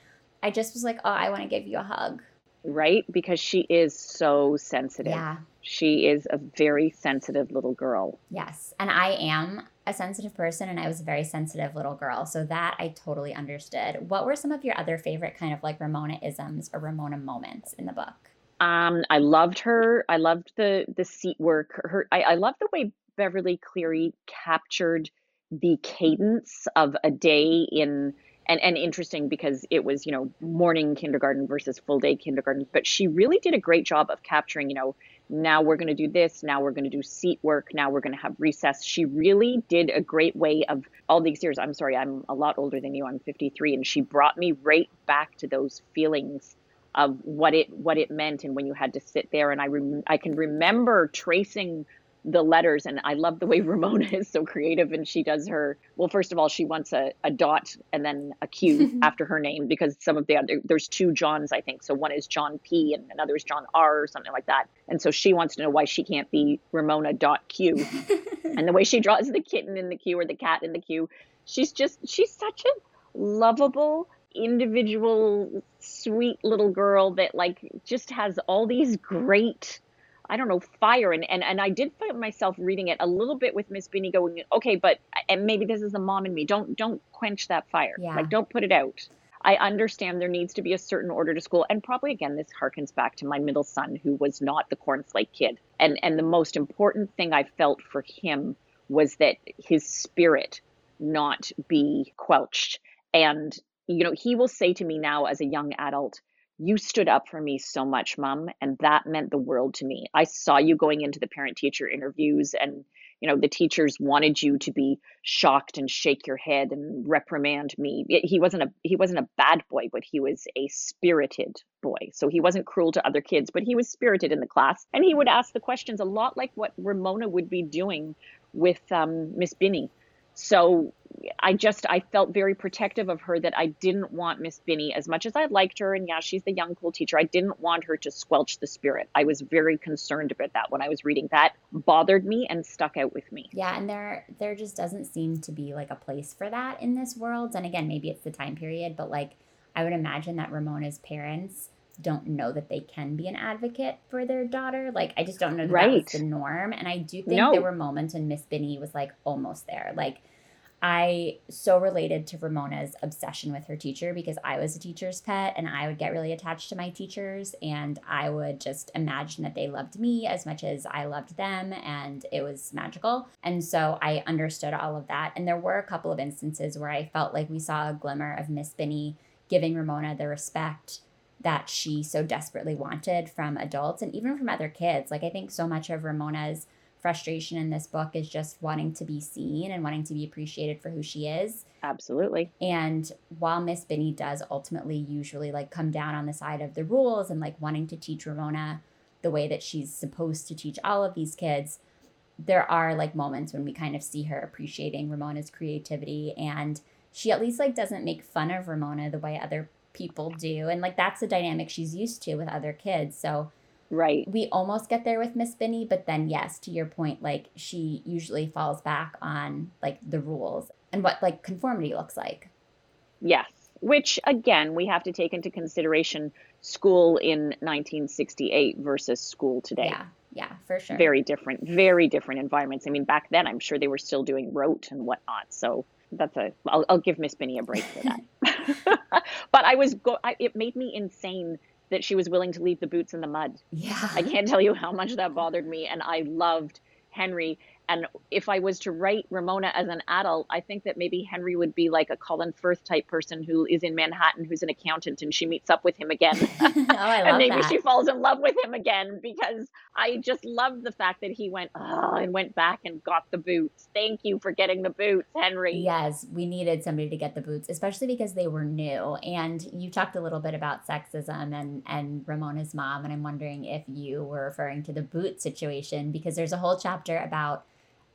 i just was like oh i want to give you a hug. Right? Because she is so sensitive. Yeah. She is a very sensitive little girl. Yes and i am a sensitive person and i was a very sensitive little girl so that i totally understood. What were some of your other favorite kind of like ramona isms or ramona moments in the book? Um, I loved her. I loved the the seat work. Her, I, I loved the way Beverly Cleary captured the cadence of a day in and and interesting because it was you know morning kindergarten versus full day kindergarten but she really did a great job of capturing you know now we're going to do this, now we're going to do seat work, now we're going to have recess. She really did a great way of all these years. I'm sorry, I'm a lot older than you. I'm 53 and she brought me right back to those feelings of what it what it meant and when you had to sit there and I rem- I can remember tracing the letters and i love the way [LAUGHS] ramona is so creative and she does her well first of all she wants a, a dot and then a q [LAUGHS] after her name because some of the other there's two johns i think. So one is john p and another is john r or something like that. And so she wants to know why she can't be ramona dot q. [LAUGHS] And the way she draws the kitten in the q or the cat in the q she's just she's such a lovable individual sweet little girl that like just has all these great I don't know, fire. And, and, and I did find myself reading it a little bit with Miss Binney going, okay, but, and maybe this is the mom in me. Don't, don't quench that fire. Yeah. Like, don't put it out. I understand there needs to be a certain order to school. And probably again, this harkens back to my middle son who was not the cornflake kid. And, and the most important thing I felt for him was that his spirit not be quelched. And, you know, he will say to me now as a young adult, you stood up for me so much, mom, and that meant the world to me. I saw you going into the parent teacher interviews and you know the teachers wanted you to be shocked and shake your head and reprimand me. He wasn't a he wasn't a bad boy but he was a spirited boy. So he wasn't cruel to other kids but he was spirited in the class. And he would ask the questions a lot like what ramona would be doing with um, miss binney so I just I felt very protective of her that I didn't want Miss Binney as much as I liked her and yeah she's the young cool teacher I didn't want her to squelch the spirit. I was very concerned about that when I was reading that bothered me and stuck out with me. Yeah, and there there just doesn't seem to be like a place for that in this world. And again, maybe it's the time period, but like I would imagine that Ramona's parents don't know that they can be an advocate for their daughter. Like I just don't know that, right. that was the norm. And I do think no. there were moments when Miss Binney was like almost there. Like I so related to Ramona's obsession with her teacher because I was a teacher's pet and I would get really attached to my teachers and I would just imagine that they loved me as much as I loved them and it was magical. And so I understood all of that. And there were a couple of instances where I felt like we saw a glimmer of Miss Binney giving Ramona the respect that she so desperately wanted from adults and even from other kids. Like I think so much of Ramona's frustration in this book is just wanting to be seen and wanting to be appreciated for who she is. Absolutely. And while Miss Binney does ultimately usually like come down on the side of the rules and like wanting to teach Ramona the way that she's supposed to teach all of these kids, there are like moments when we kind of see her appreciating Ramona's creativity and she at least like doesn't make fun of Ramona the way other people do. And like that's the dynamic she's used to with other kids. So Right. We almost get there with Miss Binney, but then yes, to your point, like she usually falls back on like the rules and what like conformity looks like. Yes. Which again, we have to take into consideration school in 1968 versus school today. Yeah. Yeah, for sure. Very different, very different environments. I mean, back then, I'm sure they were still doing rote and whatnot. So that's a. I'll, I'll give Miss Binney a break for that. [LAUGHS] but I was go. I, it made me insane that she was willing to leave the boots in the mud. Yeah. I can't tell you how much that bothered me. And I loved Henry and if I was to write Ramona as an adult, I think that maybe Henry would be like a Colin Firth type person who is in Manhattan, who's an accountant, and she meets up with him again. [LAUGHS] oh, I [LAUGHS] love and maybe that. she falls in love with him again because I just love the fact that he went oh, and went back and got the boots. Thank you for getting the boots, Henry. Yes, we needed somebody to get the boots, especially because they were new. And you talked a little bit about sexism and and Ramona's mom, and I'm wondering if you were referring to the boot situation because there's a whole chapter about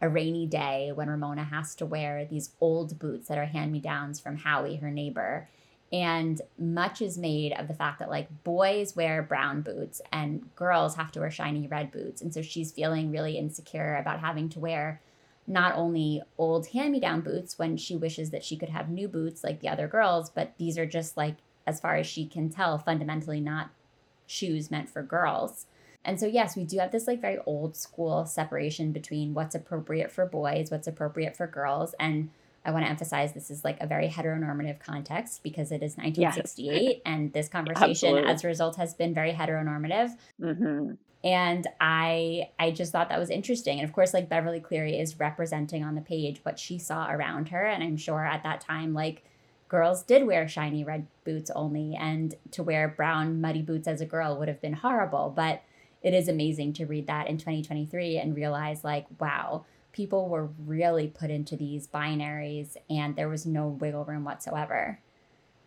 a rainy day when Ramona has to wear these old boots that are hand me downs from Howie, her neighbor. And much is made of the fact that like boys wear brown boots and girls have to wear shiny red boots. And so she's feeling really insecure about having to wear not only old hand me down boots when she wishes that she could have new boots like the other girls, but these are just like, as far as she can tell, fundamentally not shoes meant for girls. And so, yes, we do have this like very old school separation between what's appropriate for boys, what's appropriate for girls. And I want to emphasize this is like a very heteronormative context because it is 1968. Yes. [LAUGHS] And this conversation, Absolutely. as a result, has been very heteronormative. Mm-hmm. And I I just thought that was interesting. And of course, like Beverly Cleary is representing on the page what she saw around her. And I'm sure at that time, like girls did wear shiny red boots only. And to wear brown, muddy boots as a girl would have been horrible. But it is amazing to read that in 2023 and realize like, wow, people were really put into these binaries and there was no wiggle room whatsoever.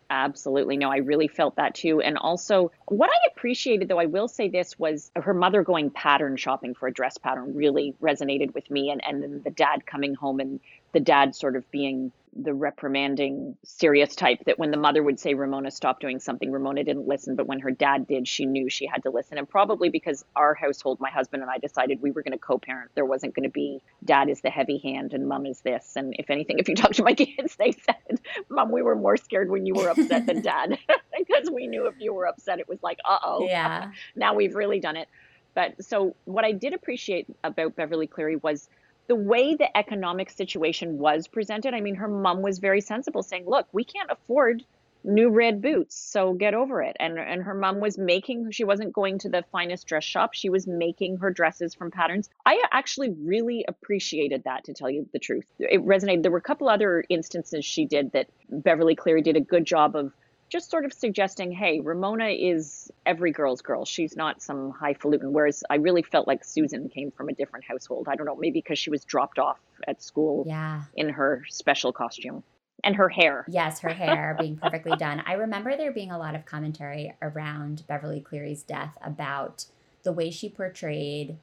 Absolutely. No, I really felt that too. And also, what I appreciated, though, I will say this was her mother going pattern shopping for a dress pattern really resonated with me. And, and then the dad coming home and the dad sort of being the reprimanding serious type that when the mother would say ramona stop doing something ramona didn't listen but when her dad did she knew she had to listen. And probably because our household my husband and i decided we were going to co-parent there wasn't going to be dad is the heavy hand and mom is this. And if anything [LAUGHS] if you talk to my kids they said mom we were more scared when you were upset than [LAUGHS] dad. [LAUGHS] Because we knew if you were upset it was like uh-oh. Yeah. Now we've really done it. But so what i did appreciate about beverly cleary was the way the economic situation was presented, I mean, her mom was very sensible, saying, "Look, we can't afford new red boots, so get over it." And and her mom was making. She wasn't going to the finest dress shop. She was making her dresses from patterns. I actually really appreciated that, to tell you the truth. It resonated. There were a couple other instances she did that Beverly Cleary did a good job of just sort of suggesting, hey, Ramona is every girl's girl. She's not some highfalutin. Whereas I really felt like Susan came from a different household. I don't know, maybe because she was dropped off at school yeah. in her special costume and her hair. Yes, her hair [LAUGHS] being perfectly done. I remember there being a lot of commentary around Beverly Cleary's death about the way she portrayed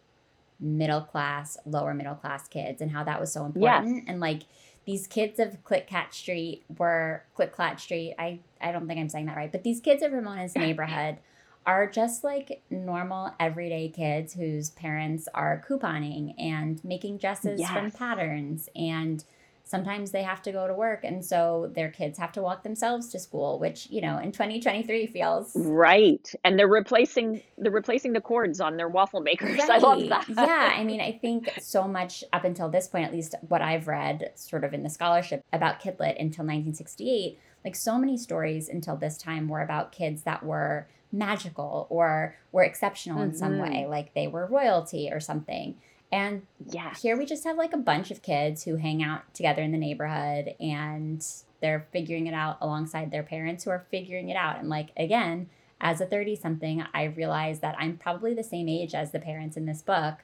middle class, lower middle class kids and how that was so important. Yes. And like, these kids of Click Cat Street were Clitclat Street. I I don't think I'm saying that right, but these kids of Ramona's [LAUGHS] neighborhood are just like normal everyday kids whose parents are couponing and making dresses yes. from patterns and sometimes they have to go to work and so their kids have to walk themselves to school which you know in 2023 feels right and they're replacing they're replacing the cords on their waffle makers right. i love that yeah i [LAUGHS] mean i think so much up until this point at least what i've read sort of in the scholarship about kidlit until 1968 like so many stories until this time were about kids that were magical or were exceptional mm-hmm. in some mm-hmm. way like they were royalty or something and yeah, here we just have like a bunch of kids who hang out together in the neighborhood and they're figuring it out alongside their parents who are figuring it out. And like, again, as a 30 something, I realize that I'm probably the same age as the parents in this book.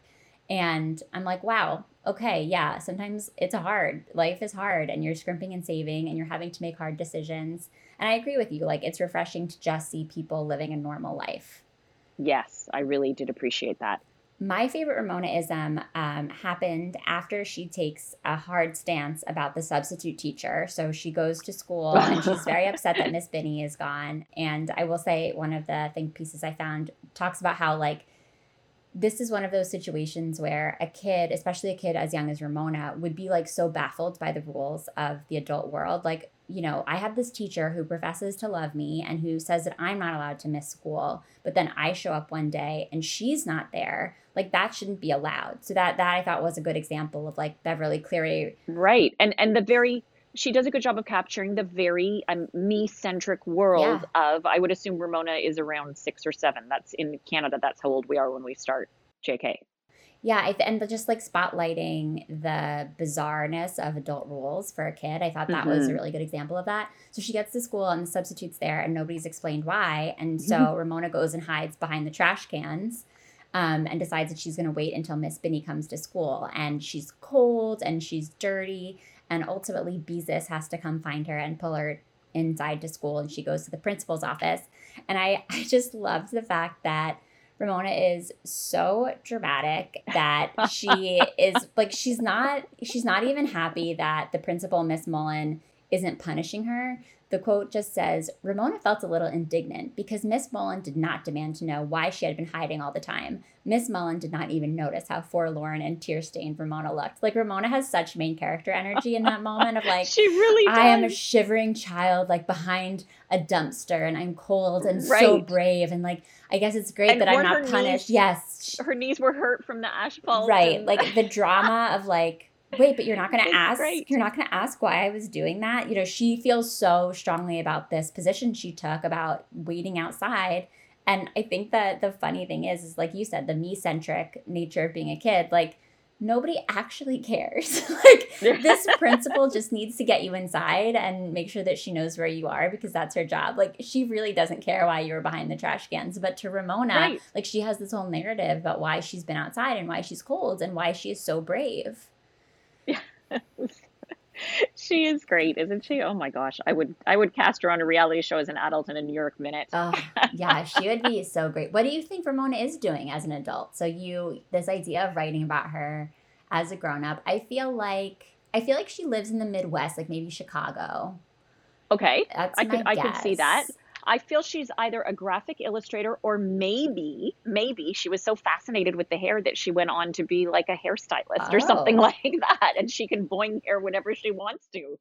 And I'm like, wow, okay, yeah, sometimes it's hard. Life is hard and you're scrimping and saving and you're having to make hard decisions. And I agree with you. Like, it's refreshing to just see people living a normal life. Yes, I really did appreciate that. My favorite Ramonaism um, happened after she takes a hard stance about the substitute teacher. So she goes to school and she's very [LAUGHS] upset that Miss Binney is gone. And I will say, one of the think pieces I found talks about how, like, this is one of those situations where a kid, especially a kid as young as Ramona, would be like so baffled by the rules of the adult world. Like, you know, I have this teacher who professes to love me and who says that I'm not allowed to miss school, but then I show up one day and she's not there. Like that shouldn't be allowed. So that that I thought was a good example of like Beverly Cleary. Right. And and the very she does a good job of capturing the very um, me-centric world yeah. of i would assume ramona is around six or seven that's in canada that's how old we are when we start jk yeah and just like spotlighting the bizarreness of adult rules for a kid i thought that mm-hmm. was a mm-hmm. really good example of that so she gets to school and the substitute's there and nobody's explained why and so mm-hmm. ramona goes and hides behind the trash cans um, and decides that she's going to wait until Miss Binney comes to school. And she's cold and she's dirty and ultimately, Beezus has to come find her and pull her inside to school. And she goes to the principal's office. And I, [LAUGHS] I just loved the fact that Ramona is so dramatic that she [LAUGHS] is like she's not she's not even happy that the principal Miss Mullen isn't punishing her. The quote just says Ramona felt a little indignant because Miss Mullen did not demand to know why she had been hiding all the time. Miss Mullen did not even notice how forlorn and tear stained Ramona looked. Like Ramona has such main character energy in that moment of like [LAUGHS] she really does. I am a shivering child like behind a dumpster and I'm cold and right. so brave and like I guess it's great and that I'm not punished. Knees, yes. Her knees were hurt from the asphalt. Right. And... like the [LAUGHS] drama of like wait but you're not going to ask great. you're not going to ask why i was doing that you know she feels so strongly about this position she took about waiting outside and i think that the funny thing is is like you said the me centric nature of being a kid like nobody actually [LAUGHS] cares. [LAUGHS] like this [LAUGHS] principal just needs to get you inside and make sure that she knows where you are because that's her job. Like she really doesn't care why you were behind the trash cans. But to Ramona, right. like she has this whole narrative about why she's been outside and why she's cold and why she is so brave. [LAUGHS] She is great, isn't she? Oh my gosh, I would I would cast her on a reality show as an adult in a New York minute. oh, yeah, she would be so great. What do you think Ramona is doing as an adult? So you this idea of writing about her as a grown up, I feel like I feel like she lives in the Midwest, like maybe Chicago. Okay, That's I could guess. I could see that. I feel she's either a graphic illustrator or maybe, maybe she was so fascinated with the hair that she went on to be like a hairstylist oh. or something oh. like [LAUGHS] that. And she can boing hair whenever she wants to.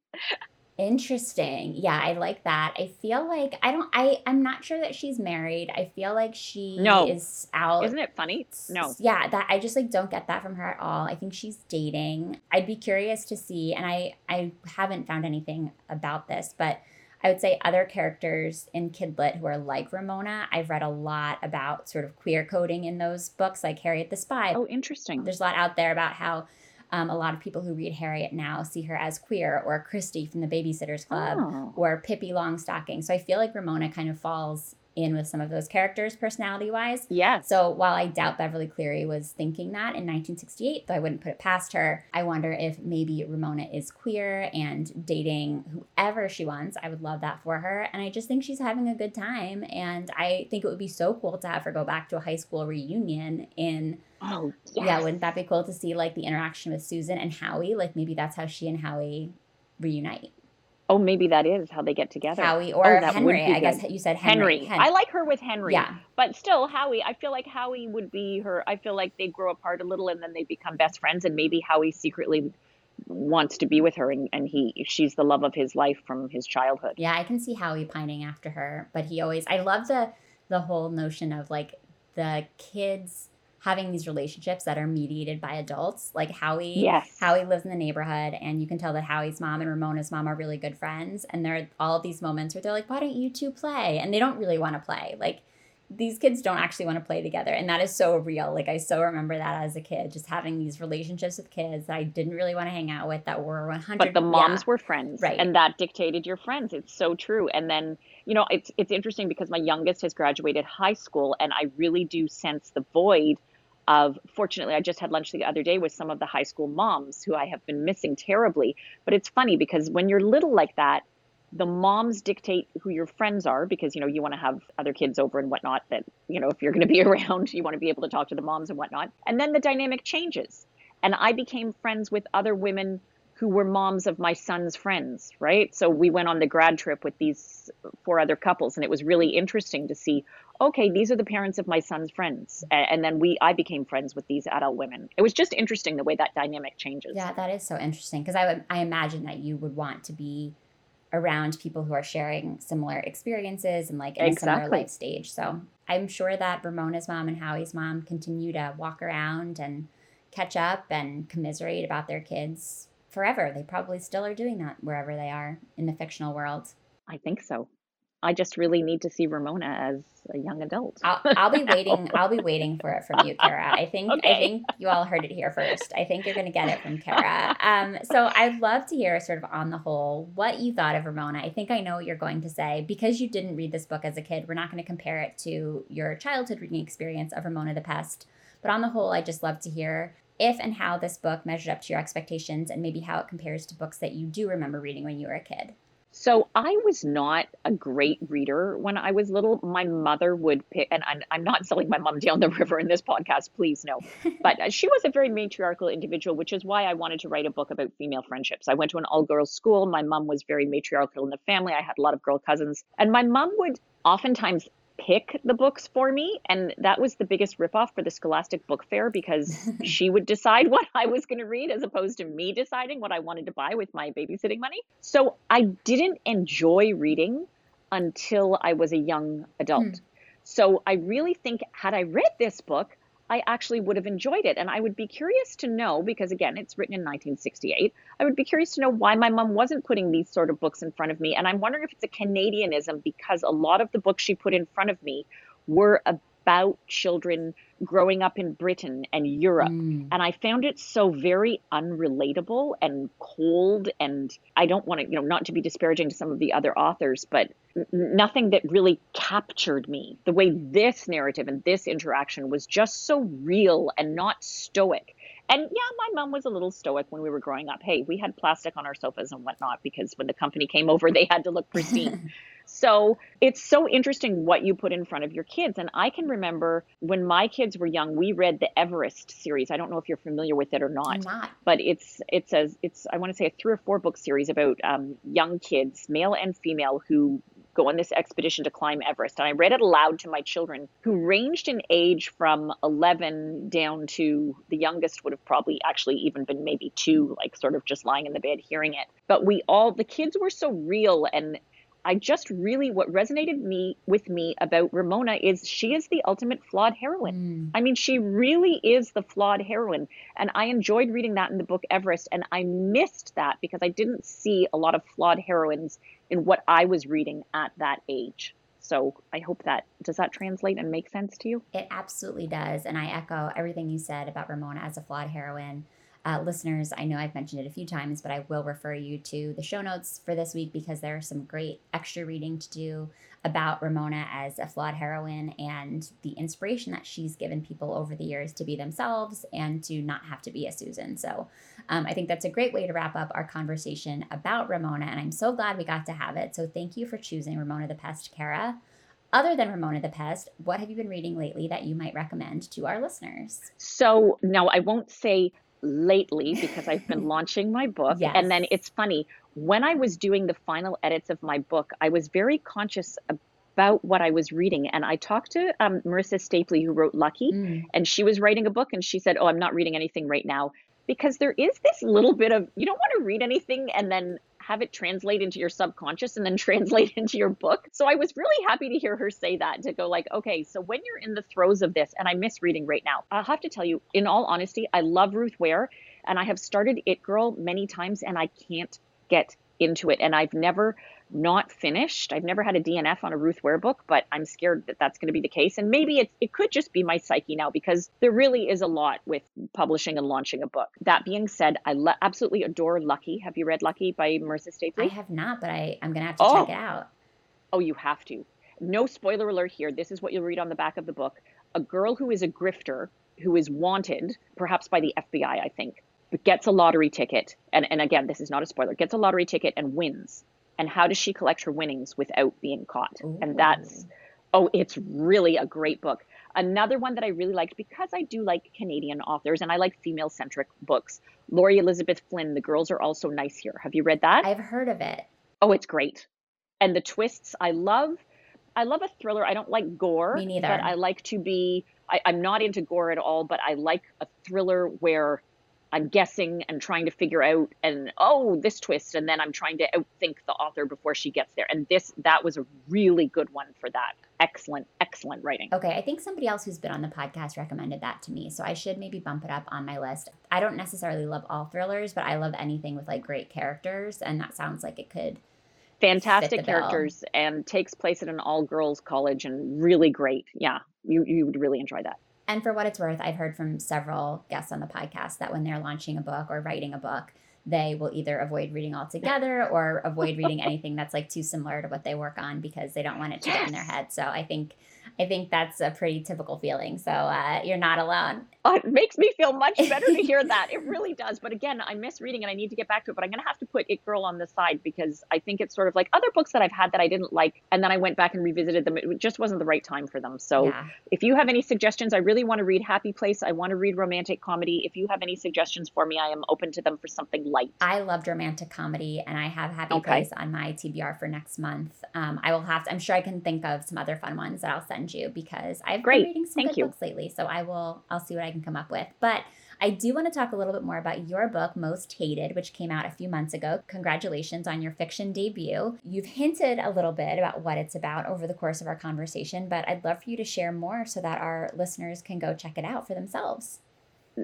Interesting. Yeah, I like that. I feel like I don't I I'm not sure that she's married. I feel like she no. is out. Isn't it funny? No. Yeah, that I just like don't get that from her at all. I think she's dating. I'd be curious to see and I I haven't found anything about this, but I would say other characters in Kidlit who are like Ramona. I've read a lot about sort of queer coding in those books, like Harriet the Spy. Oh, interesting. There's a lot out there about how um, a lot of people who read Harriet now see her as queer, or Kristy from the Babysitters Club, oh. or Pippi Longstocking. So I feel like Ramona kind of falls in with some of those characters personality wise. Yeah. So while I doubt Beverly Cleary was thinking that in 1968, though I wouldn't put it past her, I wonder if maybe Ramona is queer and dating whoever she wants. I would love that for her. And I just think she's having a good time. And I think it would be so cool to have her go back to a high school reunion in. Oh, yes. Yeah, wouldn't that be cool to see like the interaction with Susan and Howie? Like maybe that's how she and Howie reunite. Oh, maybe that is how they get together. Howie oh, or oh, Henry. I guess you said Henry. Henry. I like her with Henry. Yeah. But still, Howie, I feel like Howie would be her. I feel like they grow apart a little and then they become best friends. And maybe Howie secretly wants to be with her and, and he she's the love of his life from his childhood. Yeah, I can see Howie pining after her. But he always, I love the the whole notion of like the kids having these relationships that are mediated by adults. Like Howie, yes. Howie lives in the neighborhood, and you can tell that Howie's mom and Ramona's mom are really good friends. And there are all these moments where they're like, "Why don't you two play?" And they don't really want to play. Like these kids don't actually want to play together, and that is so real. Like I so remember that as a kid, just having these relationships with kids that I didn't really want to hang out with that were one hundred. But the moms yeah. were friends, right? And that dictated your friends. It's so true. And then you know, it's it's interesting because my youngest has graduated high school, and I really do sense the void of fortunately i just had lunch the other day with some of the high school moms who i have been missing terribly. But it's funny because when you're little like that the moms dictate who your friends are because you know you want to have other kids over and whatnot that you know if you're going to be [LAUGHS] around you want to be able to talk to the moms and whatnot. And then the dynamic changes. And i became friends with other women who were moms of my son's friends right so we went on the grad trip with these four other couples and it was really interesting to see okay, these are the parents of my son's friends. And then we, I became friends with these adult women. It was just interesting the way that dynamic changes. Yeah, that is so interesting because I would, I imagine that you would want to be around people who are sharing similar experiences and like in exactly. a similar life stage. So I'm sure that Ramona's mom and Howie's mom continue to walk around and catch up and commiserate about their kids forever. They probably still are doing that wherever they are in the fictional world. I think so. I just really need to see Ramona as a young adult. I'll, I'll be [LAUGHS] waiting. I'll be waiting for it from you, Kara. I think okay. I think you all heard it here first. I think you're going to get it from [LAUGHS] Kara. Um, so I'd love to hear, sort of on the whole, what you thought of Ramona. I think I know what you're going to say because you didn't read this book as a kid. We're not going to compare it to your childhood reading experience of Ramona the Pest. But on the whole, I just love to hear if and how this book measured up to your expectations, and maybe how it compares to books that you do remember reading when you were a kid. So I was not a great reader when I was little. My mother would pick, and I'm, I'm not selling my mom down the [LAUGHS] river in this podcast, please no. [LAUGHS] But uh, she was a very matriarchal individual, which is why I wanted to write a book about female friendships. I went to an all girls school. My mom was very matriarchal in the family. I had a lot of girl cousins, and my mom would oftentimes pick the books for me. And that was the biggest ripoff for the Scholastic Book Fair because [LAUGHS] she would decide what I was going to read as opposed to me deciding what I wanted to buy with my babysitting money. So I didn't enjoy reading until I was a young adult. Hmm. So I really think, had I read this book, I actually would have enjoyed it. And I would be curious to know, because again, it's written in 1968, I would be curious to know why my mom wasn't putting these sort of books in front of me. And I'm wondering if it's a Canadianism because a lot of the books she put in front of me were a about children growing up in Britain and Europe. Mm. And I found it so very unrelatable and cold. And I don't want to, you know, not to be disparaging to some of the other authors, but nothing that really captured me. The way this narrative and this interaction was just so real and not stoic. And yeah, my mom was a little stoic when we were growing up. Hey, we had plastic on our sofas and whatnot because when the company came over, they had to look pristine. [LAUGHS] so it's so interesting what you put in front of your kids. And I can remember when my kids were young, we read the Everest series. I don't know if you're familiar with it or not, not. but it's it's a it's I want to say a three or four book series about um, young kids, male and female, who go on this expedition to climb Everest. And I read it aloud to my children, who ranged in age from 11 down to the youngest would have probably actually even been maybe two, like sort of just lying in the bed hearing it. But we all, the kids were so real and I just really what resonated me with me about Ramona is she is the ultimate flawed heroine. Mm. I mean, she really is the flawed heroine. And I enjoyed reading that in the book Everest. And I missed that because I didn't see a lot of flawed heroines in what I was reading at that age. So I hope that does that translate and make sense to you? It absolutely does. And I echo everything you said about Ramona as a flawed heroine. Uh, listeners, I know I've mentioned it a few times, but I will refer you to the show notes for this week because there are some great extra reading to do about Ramona as a flawed heroine and the inspiration that she's given people over the years to be themselves and to not have to be a Susan. So um, I think that's a great way to wrap up our conversation about Ramona, and I'm so glad we got to have it. So thank you for choosing Ramona the Pest, Kara. Other than Ramona the Pest, what have you been reading lately that you might recommend to our listeners? So now I won't say lately because I've been [LAUGHS] launching my book. Yes. And then it's funny, when I was doing the final edits of my book, I was very conscious about what I was reading. And I talked to um, Marissa Stapley, who wrote Lucky, mm. and she was writing a book and she said, Oh, I'm not reading anything right now. Because there is this little bit of, you don't want to read anything and then have it translate into your subconscious and then [LAUGHS] translate into your book. So I was really happy to hear her say that to go like, okay, so when you're in the throes of this, and I miss reading right now, I'll have to tell you, in all honesty, I love Ruth Ware and I have started It Girl many times and I can't get into it. And I've never not finished. I've never had a DNF on a Ruth Ware book, but I'm scared that that's going to be the case. And maybe it, it could just be my psyche now because there really is a lot with publishing and launching a book. That being said, I le- absolutely adore Lucky. Have you read Lucky by Marissa Stapley? I have not, but I, I'm going to have to oh. check it out. Oh, you have to. No spoiler alert here. This is what you'll read on the back of the book. A girl who is a grifter, who is wanted, perhaps by the FBI, I think, but gets a lottery ticket. And, and again, this is not a spoiler, gets a lottery ticket and wins and how does she collect her winnings without being caught? Ooh. and that's oh it's really a great book. Another one that i really liked because i do like canadian authors and i like female centric books laurie elizabeth flynn the girls are all so nice here. Have you read that? I've heard of it. Oh it's great. And the twists i love i love a thriller. I don't like gore Me neither. but i like to be I, i'm not into gore at all but i like a thriller where I'm guessing and trying to figure out and oh this twist and then I'm trying to outthink the author before she gets there. And this that was a really good one for that. Excellent excellent writing. Okay I think somebody else who's been on the podcast recommended that to me so I should maybe bump it up on my list. I don't necessarily love all thrillers but I love anything with like great characters and that sounds like it could fantastic characters bill. and takes place at an all girls college and really great. Yeah you you would really enjoy that and for what it's worth, I've heard from several guests on the podcast that when they're launching a book or writing a book, they will either avoid reading altogether [LAUGHS] or avoid reading anything that's like too similar to what they work on because they don't want it to yes. get in their head. So I think I think that's a pretty typical feeling. So uh, you're not alone. Oh, it makes me feel much better to hear that. It really does. But again, I miss reading and I need to get back to it. But I'm going to have to put It Girl on the side because I think it's sort of like other books that I've had that I didn't like. And then I went back and revisited them. It just wasn't the right time for them. So yeah. if you have any suggestions, I really want to read Happy Place. I want to read romantic comedy. If you have any suggestions for me, I am open to them for something light. I loved romantic comedy and I have Happy okay. Place on my TBR for next month. Um, I will have to, I'm sure I can think of some other fun ones that I'll send you because I've Great. been reading some Thank good you. books lately. So I will, I'll see what I can come up with. But I do want to talk a little bit more about your book, Most Hated, which came out a few months ago. Congratulations on your fiction debut. You've hinted a little bit about what it's about over the course of our conversation, but I'd love for you to share more so that our listeners can go check it out for themselves.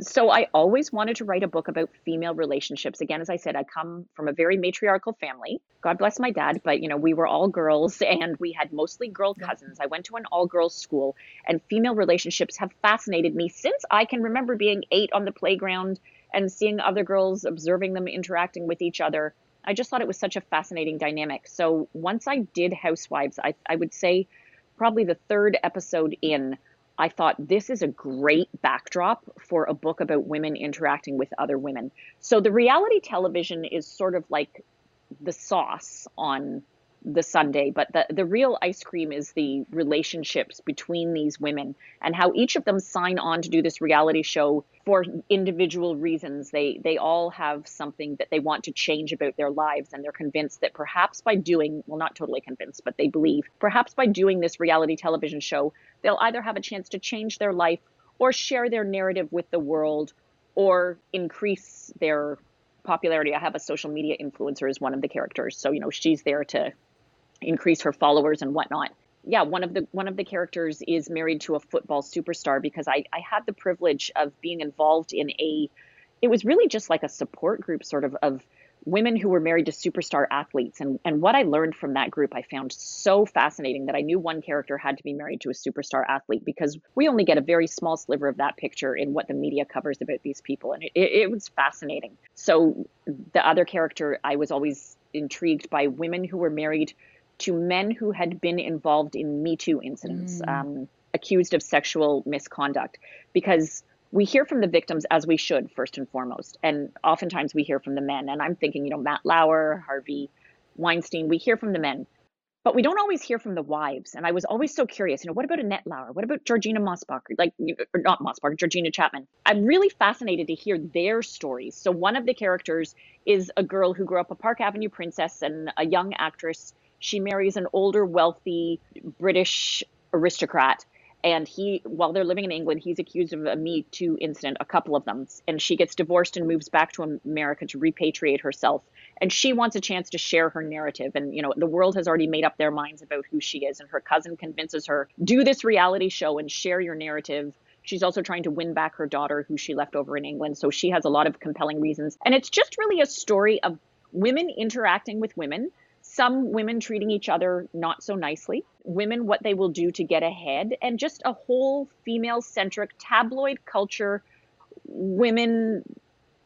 So I always wanted to write a book about female relationships. Again, as I said, I come from a very matriarchal family. God bless my dad, but you know, we were all girls [LAUGHS] and we had mostly girl cousins. I went to an all girls school and female relationships have fascinated me since I can remember being 8 on the playground and seeing other girls observing them interacting with each other. I just thought it was such a fascinating dynamic. So once I did Housewives, I I would say probably the third episode in I thought this is a great backdrop for a book about women interacting with other women. So the reality television is sort of like the sauce on the sundae, but the, the real ice cream is the relationships between these women and how each of them sign on to do this reality show for individual reasons. They they all have something that they want to change about their lives and they're convinced that perhaps by doing well not totally convinced, but they believe perhaps by doing this reality television show, they'll either have a chance to change their life or share their narrative with the world or increase their popularity. I have a social media influencer as one of the characters. So, you know, she's there to increase her followers and whatnot. Yeah, one of the one of the characters is married to a football superstar because I, I had the privilege of being involved in a it was really just like a support group sort of of women who were married to superstar athletes and and what I learned from that group I found so fascinating that I knew one character had to be married to a superstar athlete because we only get a very small sliver of that picture in what the media covers about these people and it, it, it was fascinating. So the other character I was always intrigued by women who were married to men who had been involved in Me Too incidents, mm. um, accused of sexual misconduct, because we hear from the victims as we should first and foremost, and oftentimes we hear from the men. And I'm thinking, you know, Matt Lauer, Harvey Weinstein, we hear from the men, but we don't always hear from the wives. And I was always so curious, you know, what about Annette Lauer? What about Georgina Mosbacher? Like, or not Mosbacher, Georgina Chapman. I'm really fascinated to hear their stories. So one of the characters is a girl who grew up a Park Avenue princess and a young actress she marries an older, wealthy British aristocrat. And he, while they're living in England, he's accused of a Me Too incident, a couple of them. And she gets divorced and moves back to America to repatriate herself. And she wants a chance to share her narrative. And, you know, the world has already made up their minds about who she is. And her cousin convinces her, do this reality show and share your narrative. She's also trying to win back her daughter, who she left over in England. So she has a lot of compelling reasons. And it's just really a story of women interacting with women some women treating each other not so nicely, women what they will do to get ahead, and just a whole female centric tabloid culture, women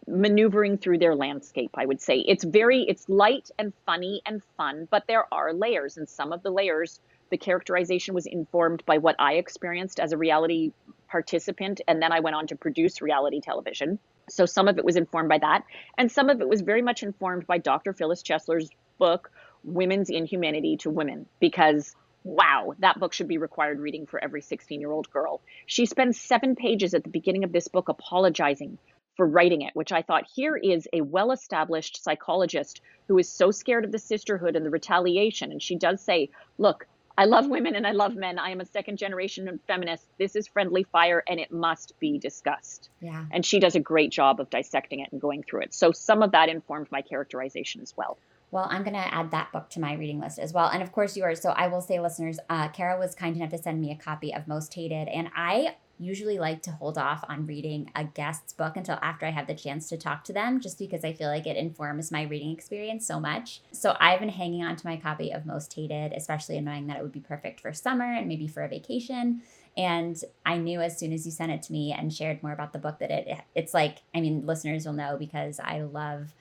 maneuvering through their landscape i would say. It's very it's light and funny and fun but there are layers and some of the layers the characterization was informed by what i experienced as a reality participant and then i went on to produce reality television. So some of it was informed by that and some of it was very much informed by dr phyllis chesler's book women's inhumanity to women because wow, that book should be required reading for every 16 year old girl. She spends seven pages at the beginning of this book apologizing for writing it, which I thought here is a well established psychologist who is so scared of the sisterhood and the retaliation. And she does say, look, I love women and I love men. I am a second generation feminist. This is friendly fire and it must be discussed. Yeah. And she does a great job of dissecting it and going through it. So some of that informed my characterization as well. Well, I'm going to add that book to my reading list as well. And of course, yours. So I will say, listeners, uh, Kara was kind enough to send me a copy of Most Hated. And I usually like to hold off on reading a guest's book until after I have the chance to talk to them, just because I feel like it informs my reading experience so much. So I've been hanging on to my copy of Most Hated, especially knowing that it would be perfect for summer and maybe for a vacation. And I knew as soon as you sent it to me and shared more about the book that it it's like, I mean, listeners will know because I love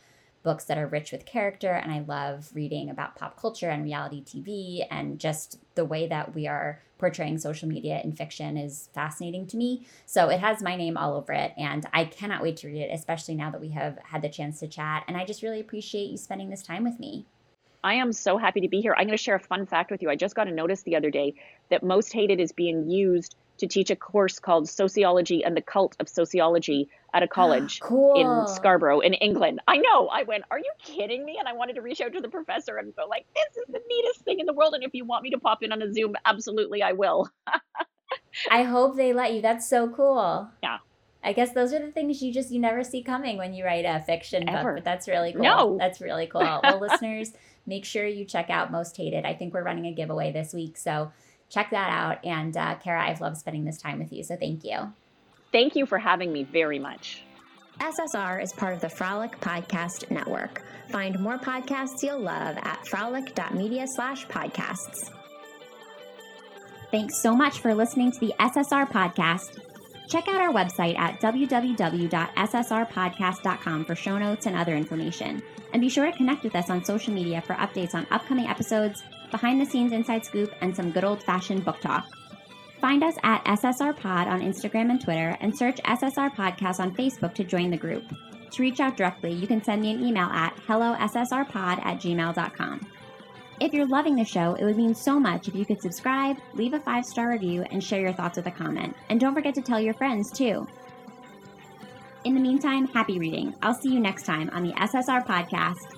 books that are rich with character and I love reading about pop culture and reality TV and just the way that we are portraying social media in fiction is fascinating to me. So it has my name all over it and I cannot wait to read it especially now that we have had the chance to chat and I just really appreciate you spending this time with me. I am so happy to be here. I'm going to share a fun fact with you. I just got a notice the other day that Most Hated is being used to teach a course called Sociology and the Cult of Sociology at a college [GASPS] cool. in Scarborough in England. I know. I went, "Are you kidding me?" And I wanted to reach out to the professor and go like, "This is the neatest thing in the world and if you want me to pop in on a Zoom, absolutely I will." [LAUGHS] I hope they let you. That's so cool. Yeah. I guess those are the things you just you never see coming when you write a fiction Ever. book, but that's really cool. No. That's really cool. well, [LAUGHS] listeners, make sure you check out Most Hated. I think we're running a giveaway this week, so check that out. And uh, Kara, I've loved spending this time with you, so thank you. Thank you for having me very much. SSR is part of the Frolic Podcast Network. Find more podcasts you'll love at frolic.media slash podcasts. Thanks so much for listening to the SSR Podcast. Check out our website at www.ssrpodcast.com for show notes and other information. And be sure to connect with us on social media for updates on upcoming episodes, behind the scenes inside scoop, and some good old fashioned book talk. Find us at SSR Pod on Instagram and Twitter, and search SSR Podcast on Facebook to join the group. To reach out directly, you can send me an email at hellossrpod at gmail.com. If you're loving the show, it would mean so much if you could subscribe, leave a five star review, and share your thoughts with a comment. And don't forget to tell your friends too. In the meantime, happy reading. I'll see you next time on the SSR Podcast.